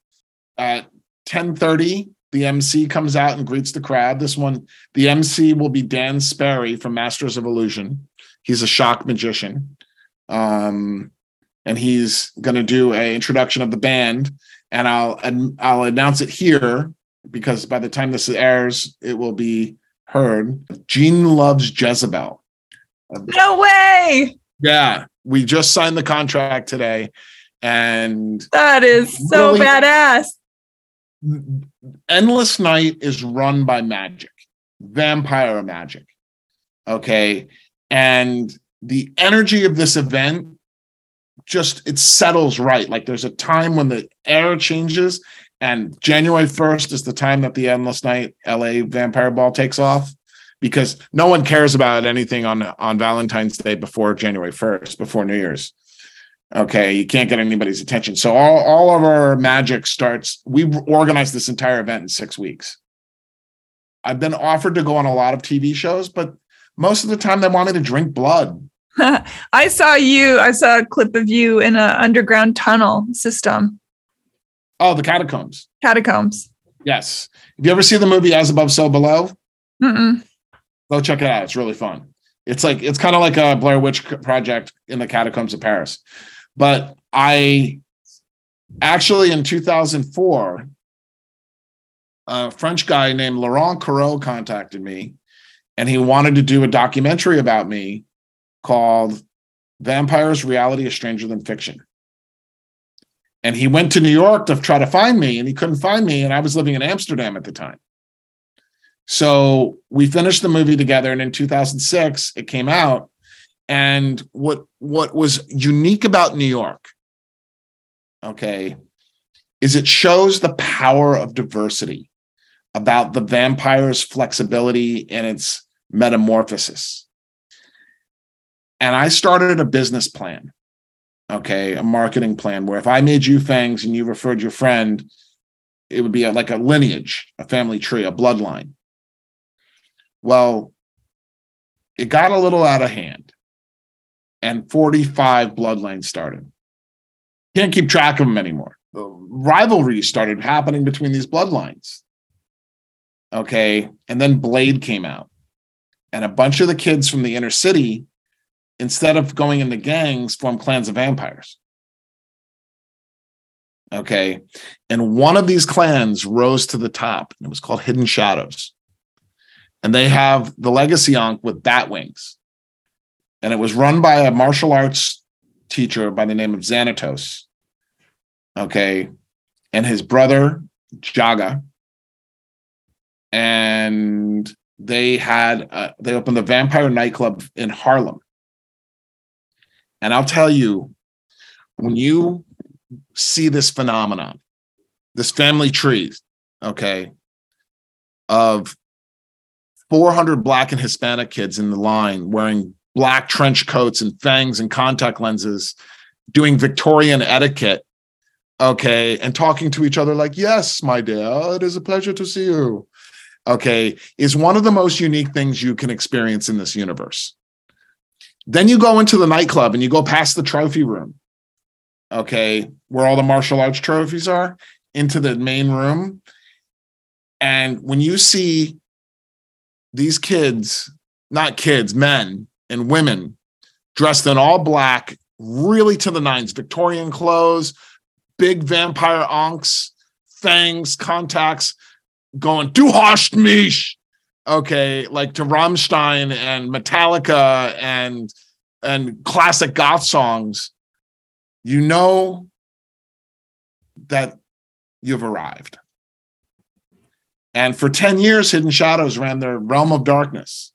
at 10:30 the MC comes out and greets the crowd. This one, the MC will be Dan Sperry from Masters of Illusion. He's a shock magician. Um, and he's going to do a introduction of the band and I'll I'll announce it here because by the time this airs it will be heard. Gene loves Jezebel. No way. Yeah, we just signed the contract today and that is so really, badass. Endless Night is run by magic, vampire magic. Okay. And the energy of this event just it settles right. Like there's a time when the air changes, and January 1st is the time that the Endless Night LA Vampire Ball takes off because no one cares about anything on on Valentine's Day before January 1st, before New Year's. Okay, you can't get anybody's attention. So all, all of our magic starts. We organized this entire event in six weeks. I've been offered to go on a lot of TV shows, but most of the time they want me to drink blood. I saw you. I saw a clip of you in an underground tunnel system. Oh, the catacombs. Catacombs. Yes. Have you ever seen the movie As Above, So Below? Mm-mm. Go check it out. It's really fun. It's like it's kind of like a Blair Witch Project in the catacombs of Paris. But I actually in 2004, a French guy named Laurent Carreau contacted me and he wanted to do a documentary about me called Vampires Reality is Stranger Than Fiction. And he went to New York to try to find me and he couldn't find me. And I was living in Amsterdam at the time. So we finished the movie together. And in 2006, it came out. And what, what was unique about New York, okay, is it shows the power of diversity about the vampire's flexibility and its metamorphosis. And I started a business plan, okay, a marketing plan where if I made you fangs and you referred your friend, it would be a, like a lineage, a family tree, a bloodline. Well, it got a little out of hand, and 45 bloodlines started. Can't keep track of them anymore. The rivalries started happening between these bloodlines. Okay. And then Blade came out. And a bunch of the kids from the inner city, instead of going into gangs, formed clans of vampires. Okay. And one of these clans rose to the top. And it was called Hidden Shadows. And they have the legacy ankh with bat wings. And it was run by a martial arts teacher by the name of Xanatos. Okay. And his brother, Jaga, and they had uh, they opened the Vampire nightclub in Harlem. And I'll tell you, when you see this phenomenon, this family tree, okay, of 400 black and Hispanic kids in the line wearing black trench coats and fangs and contact lenses, doing Victorian etiquette, okay, and talking to each other like, yes, my dear, it is a pleasure to see you okay, is one of the most unique things you can experience in this universe. Then you go into the nightclub and you go past the trophy room, okay, where all the martial arts trophies are, into the main room. And when you see these kids, not kids, men and women dressed in all black, really to the nines, Victorian clothes, big vampire ankhs, fangs, contacts, going, Du hast mich. Okay, like to Rammstein and Metallica and and classic goth songs, you know that you've arrived. And for 10 years, Hidden Shadows ran their Realm of Darkness.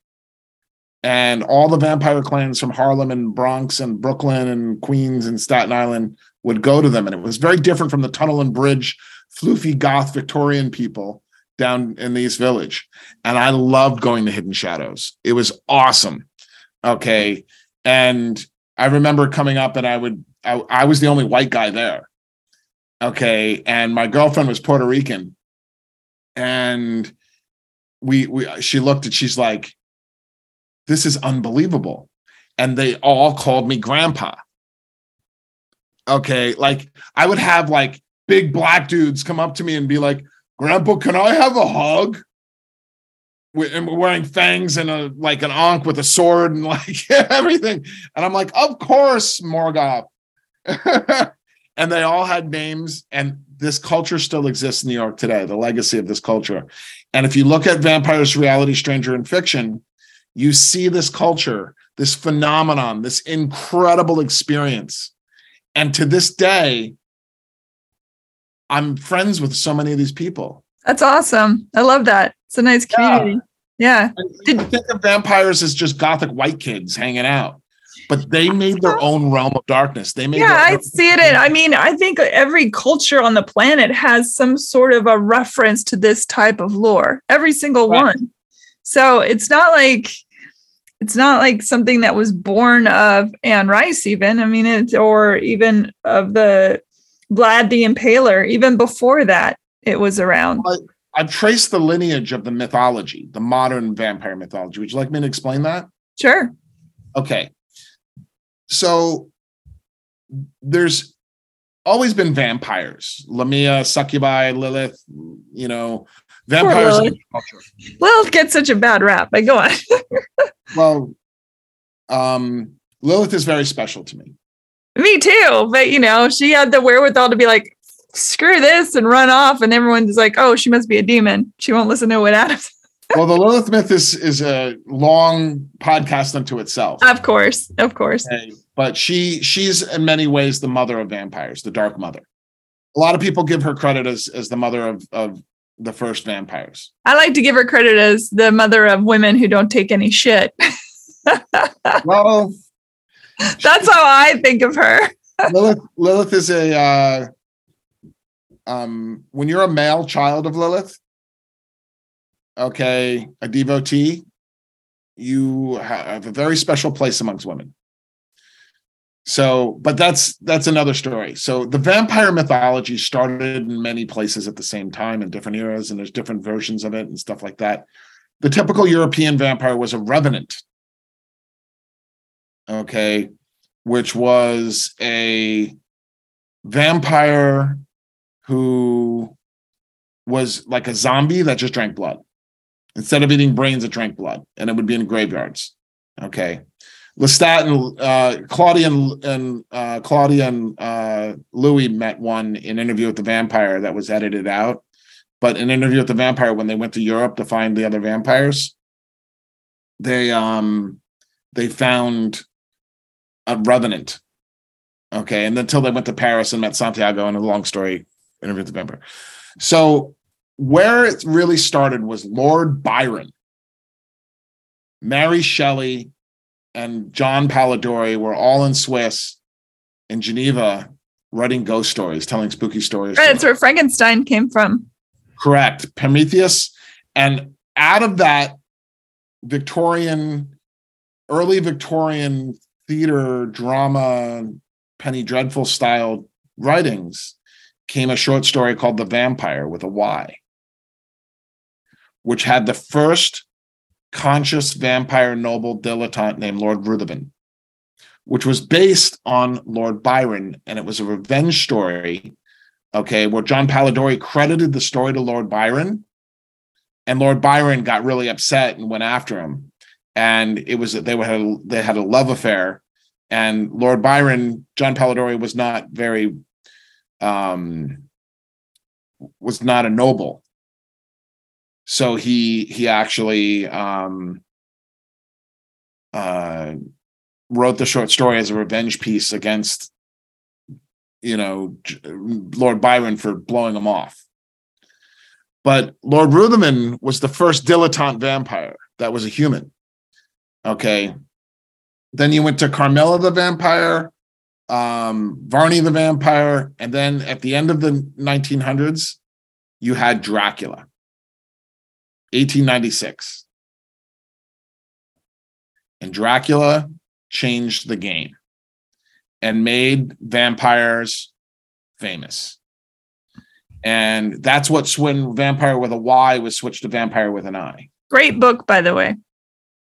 And all the vampire clans from Harlem and Bronx and Brooklyn and Queens and Staten Island would go to them. And it was very different from the Tunnel and Bridge, floofy goth Victorian people down in the East Village. And I loved going to Hidden Shadows. It was awesome. Okay. And I remember coming up and I would, I, I was the only white guy there. Okay. And my girlfriend was Puerto Rican and we we she looked and she's like this is unbelievable and they all called me grandpa okay like i would have like big black dudes come up to me and be like grandpa can i have a hug? And we're wearing fangs and a like an ankh with a sword and like everything. And i'm like of course morgoth. And they all had names and this culture still exists in new york today the legacy of this culture. And if you look at vampires reality stranger in fiction you see this culture this phenomenon this incredible experience. And to this day i'm friends with so many of these people that's awesome i love that it's a nice community yeah, yeah. Did, think of vampires as just gothic white kids hanging out but they made their own realm of darkness. They made. Yeah, I see it. I mean, I think every culture on the planet has some sort of a reference to this type of lore. Every single right. one. So it's not like it's not like something that was born of Anne Rice, even. I mean, it or even of the Vlad the Impaler. Even before that, it was around. I've traced the lineage of the mythology, the modern vampire mythology. Would you like me to explain that? Sure. Okay so there's always been vampires lamia succubi lilith you know vampires lilith. lilith gets such a bad rap but go on well um lilith is very special to me me too but you know she had the wherewithal to be like screw this and run off and everyone's like oh she must be a demon she won't listen to what adam's well, the Lilith myth is is a long podcast unto itself. Of course, of course. Okay. But she she's in many ways the mother of vampires, the Dark Mother. A lot of people give her credit as as the mother of of the first vampires. I like to give her credit as the mother of women who don't take any shit. well, that's how I think of her. Lilith, Lilith is a uh, um, when you're a male child of Lilith, okay, a devotee, you have a very special place amongst women. So, but that's that's another story. So the vampire mythology started in many places at the same time in different eras, and there's different versions of it and stuff like that. The typical European vampire was a revenant. Okay, which was a vampire who was like a zombie that just drank blood. Instead of eating brains, it drank blood, and it would be in graveyards. Okay. Lestat and uh, Claudia and, and uh, Claudia and uh, Louis met one in Interview with the Vampire that was edited out. But in Interview with the Vampire, when they went to Europe to find the other vampires, they um they found a revenant. Okay, and until they went to Paris and met Santiago, and a long story, Interview with the Vampire. So where it really started was Lord Byron. Mary Shelley and John Polidori were all in Swiss in Geneva writing ghost stories, telling spooky stories. Right, that's where Frankenstein came from. Correct. Prometheus. And out of that Victorian, early Victorian theater, drama, Penny Dreadful style writings came a short story called The Vampire with a Y which had the first conscious vampire noble dilettante named Lord Ruthven. which was based on Lord Byron, and it was a revenge story. Okay, where John Polidori credited the story to Lord Byron, and Lord Byron got really upset and went after him. And it was they had a, they had a love affair, and Lord Byron, John Polidori was not very, um, was not a noble. So he he actually um, uh, wrote the short story as a revenge piece against, you know, Lord Byron for blowing him off. But Lord Ruthven was the first dilettante vampire that was a human. Okay. Then you went to Carmilla the vampire, um, Varney the vampire, and then at the end of the 1900s, you had Dracula, 1896. And Dracula changed the game and made vampires famous. And that's what when Vampire with a Y was switched to Vampire with an I. Great book, by the way.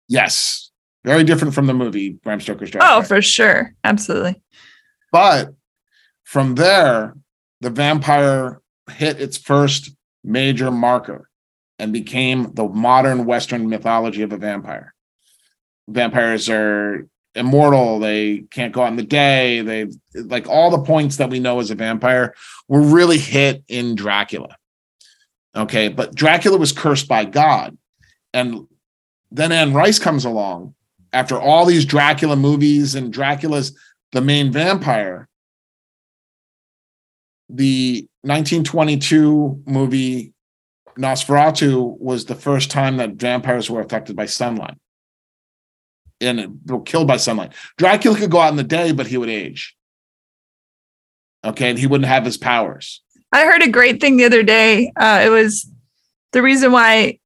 Yes. Very different from the movie Bram Stoker's Dracula. Oh, for sure. Absolutely. But from there, the vampire hit its first major marker and became the modern Western mythology of a vampire. Vampires are immortal they can't go out in the day they like all the points that we know as a vampire were really hit in dracula okay but dracula was cursed by god and then anne rice comes along after all these dracula movies and dracula's the main vampire the 1922 movie nosferatu was the first time that vampires were affected by sunlight and were killed by sunlight. Dracula could go out in the day, but he would age. Okay, and he wouldn't have his powers. I heard a great thing the other day. Uh, it was the reason why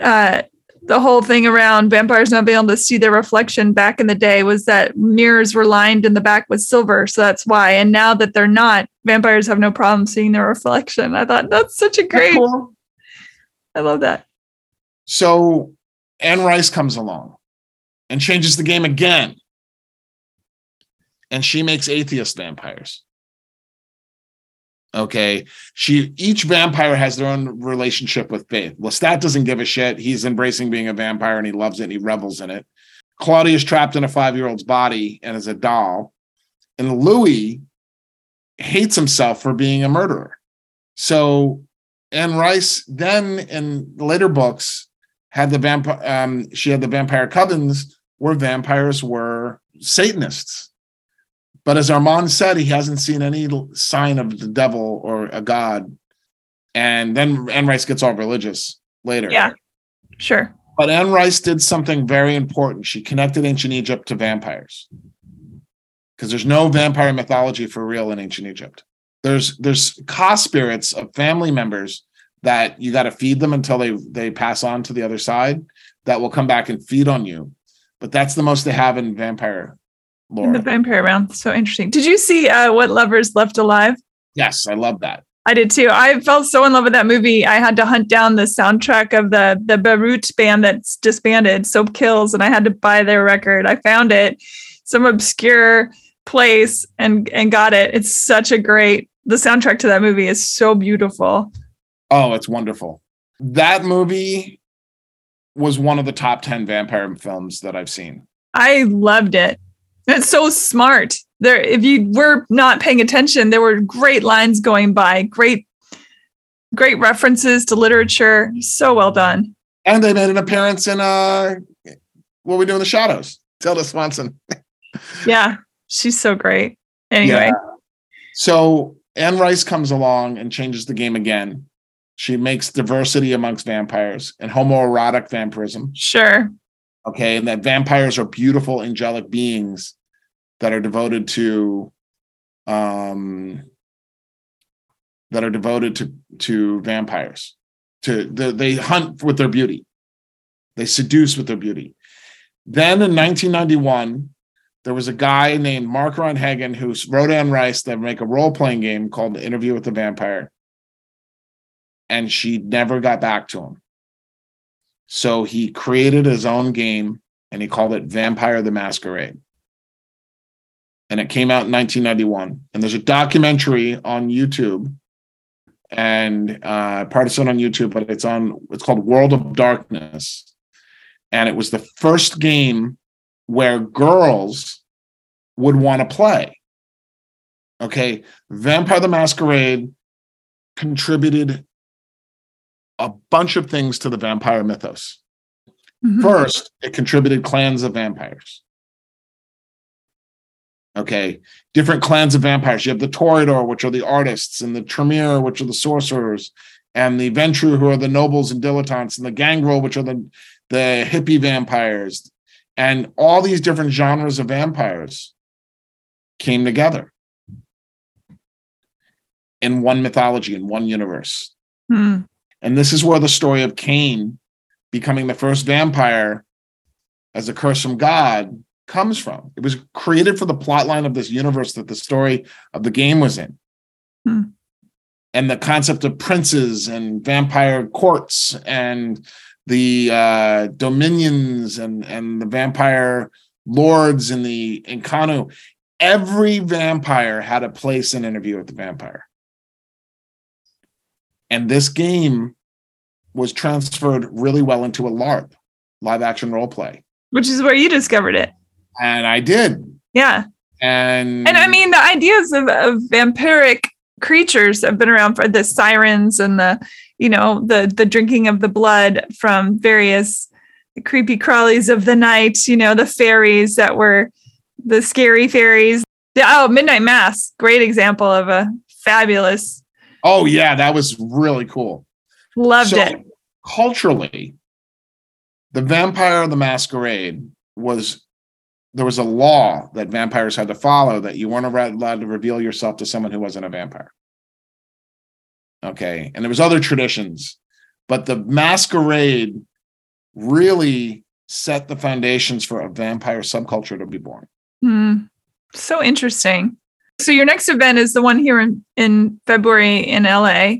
uh, the whole thing around vampires not being able to see their reflection back in the day was that mirrors were lined in the back with silver. So that's why. And now that they're not, vampires have no problem seeing their reflection. I thought that's such a great. Cool. I love that. So Anne Rice comes along and changes the game again. And she makes atheist vampires. Okay. She each vampire has their own relationship with faith. Lestat doesn't give a shit. He's embracing being a vampire and he loves it and he revels in it. Claudia is trapped in a five-year-old's body and is a doll. And Louis hates himself for being a murderer. So Anne Rice then in later books had the vampire um, she had the vampire covens where vampires were Satanists. But as Armand said, he hasn't seen any sign of the devil or a god. And then Anne Rice gets all religious later. Yeah, sure. But Anne Rice did something very important. She connected ancient Egypt to vampires. Because there's no vampire mythology for real in ancient Egypt. There's there's ka spirits of family members that you got to feed them until they they pass on to the other side that will come back and feed on you but that's the most they have in vampire In the vampire realm. So interesting. Did you see uh, What Lovers Left Alive? Yes, I love that. I did too. I fell so in love with that movie. I had to hunt down the soundtrack of the the Beirut band that's disbanded, Soap Kills, and I had to buy their record. I found it some obscure place and and got it. It's such a great the soundtrack to that movie is so beautiful. Oh, it's wonderful. That movie was one of the top 10 vampire films that I've seen. I loved it. It's so smart. There, if you were not paying attention, there were great lines going by, great, great references to literature. So well done. And they made an appearance in uh what we do in the shadows. Tilda Swinton. yeah, she's so great. Anyway. Yeah. So Anne Rice comes along and changes the game again. She makes diversity amongst vampires and homoerotic vampirism. Sure. Okay. And that vampires are beautiful, angelic beings that are devoted to um that are devoted to to vampires. To the, they hunt with their beauty. They seduce with their beauty. Then in 1991, there was a guy named Mark Rein-Hagen who wrote Anne Rice that make a role playing game called Interview with the Vampire and she never got back to him. So he created his own game and he called it Vampire the Masquerade. and it came out in 1991. And there's a documentary on YouTube, and uh, part of it on YouTube, but it's on. It's called World of Darkness, and it was the first game where girls would want to play. Okay, Vampire the Masquerade contributed a bunch of things to the vampire mythos. Mhm. First, it contributed clans of vampires. Okay, different clans of vampires. You have the Toreador, which are the artists, and the Tremere, which are the sorcerers, and the Ventrue, who are the nobles and dilettantes, and the Gangrel, which are the, the hippie vampires. And all these different genres of vampires came together in one mythology, in one universe. Hmm. And this is where the story of Cain becoming the first vampire as a curse from God comes from. It was created for the plot line of this universe that the story of the game was in. Hmm. And the concept of princes and vampire courts and the uh, dominions and, and the vampire lords in the Inconnu. Every vampire had a place in Interview with the Vampire. And this game was transferred really well into a LARP, live action role play. Which is where you discovered it. And I did. Yeah. And And I mean, the ideas of, of vampiric creatures have been around for the sirens and the, you know, the the drinking of the blood from various creepy crawlies of the night, you know, the fairies that were the scary fairies. The, oh, Midnight Mass, great example of a fabulous. Oh yeah, that was really cool. Loved So, it. Culturally, the Vampire of the Masquerade was there was a law that vampires had to follow that you weren't allowed to reveal yourself to someone who wasn't a vampire. Okay, and there was other traditions, but the masquerade really set the foundations for a vampire subculture to be born. Hmm. So interesting. So your next event is the one here in, in February in LA.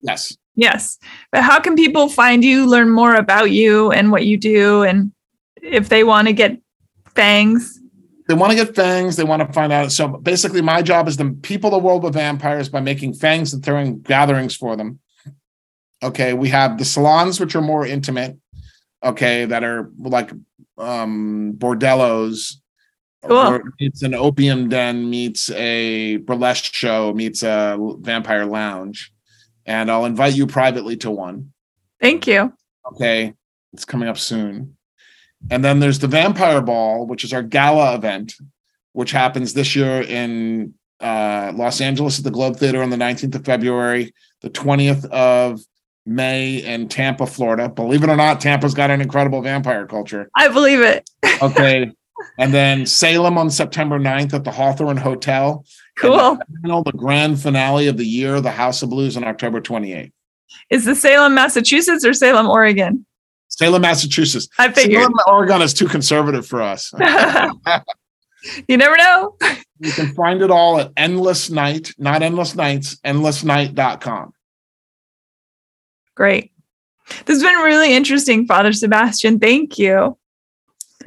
Yes. Yes. But how can people find you, learn more about you and what you do? And if they want to get fangs? they want to get fangs. They want to find out. So basically, my job is to people the world with vampires by making fangs and throwing gatherings for them. Okay, we have the salons, which are more intimate. Okay, that are like um bordellos. Cool. Meets an opium den, meets a burlesque show, meets a vampire lounge, and I'll invite you privately to one. Thank you. Okay, it's coming up soon. And then there's the Vampire Ball, which is our gala event, which happens this year in uh, Los Angeles at the Globe Theater on the 19th of February, the 20th of May in Tampa, Florida. Believe it or not, Tampa's got an incredible vampire culture. I believe it. Okay. And then Salem on September 9th at the Hawthorne Hotel. Cool. Know, the grand finale of the year, the House of Blues on October 28th. Is the Salem, Massachusetts or Salem, Oregon? Salem, Massachusetts. I figured. Salem, Oregon is too conservative for us. you never know. You can find it all at Endless Night, not Endless Nights, endlessnight.com. Great. This has been really interesting, Father Sebastian. Thank you.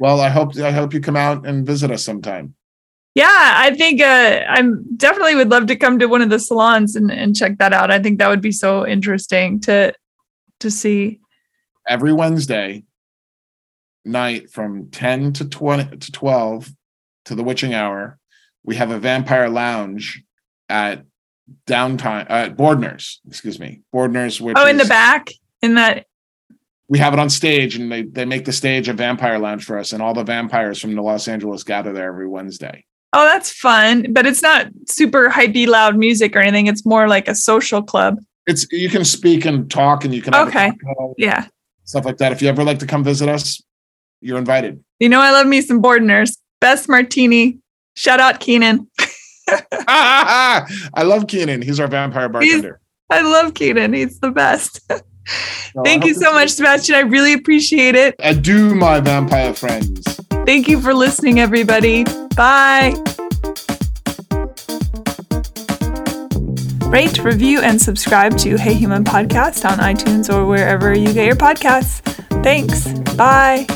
Well, I hope I hope you come out and visit us sometime. Yeah, I think uh, I'm definitely would love to come to one of the salons and, and check that out. I think that would be so interesting to to see. Every Wednesday night from 10 to 20 to 12 to the witching hour, we have a vampire lounge at downtime uh Bordner's, excuse me. Bordner's which Oh, in the back, in that. We have it on stage and they, they make the stage a vampire lounge for us and all the vampires from the Los Angeles gather there every Wednesday. Oh, that's fun, but it's not super hypey loud music or anything. It's more like a social club. It's you can speak and talk and you can Okay. Yeah. stuff like that. If you ever like to come visit us, you're invited. You know, I love me some Bordners. Best martini. Shout out Keenan. I love Keenan. He's our vampire bartender. I love Keenan. He's the best. So Thank you so much, Sebastian. I really appreciate it. Adieu, my vampire friends. Thank you for listening, everybody. Bye. Rate, review, and subscribe to Hey Human Podcast on iTunes or wherever you get your podcasts. Thanks. Bye.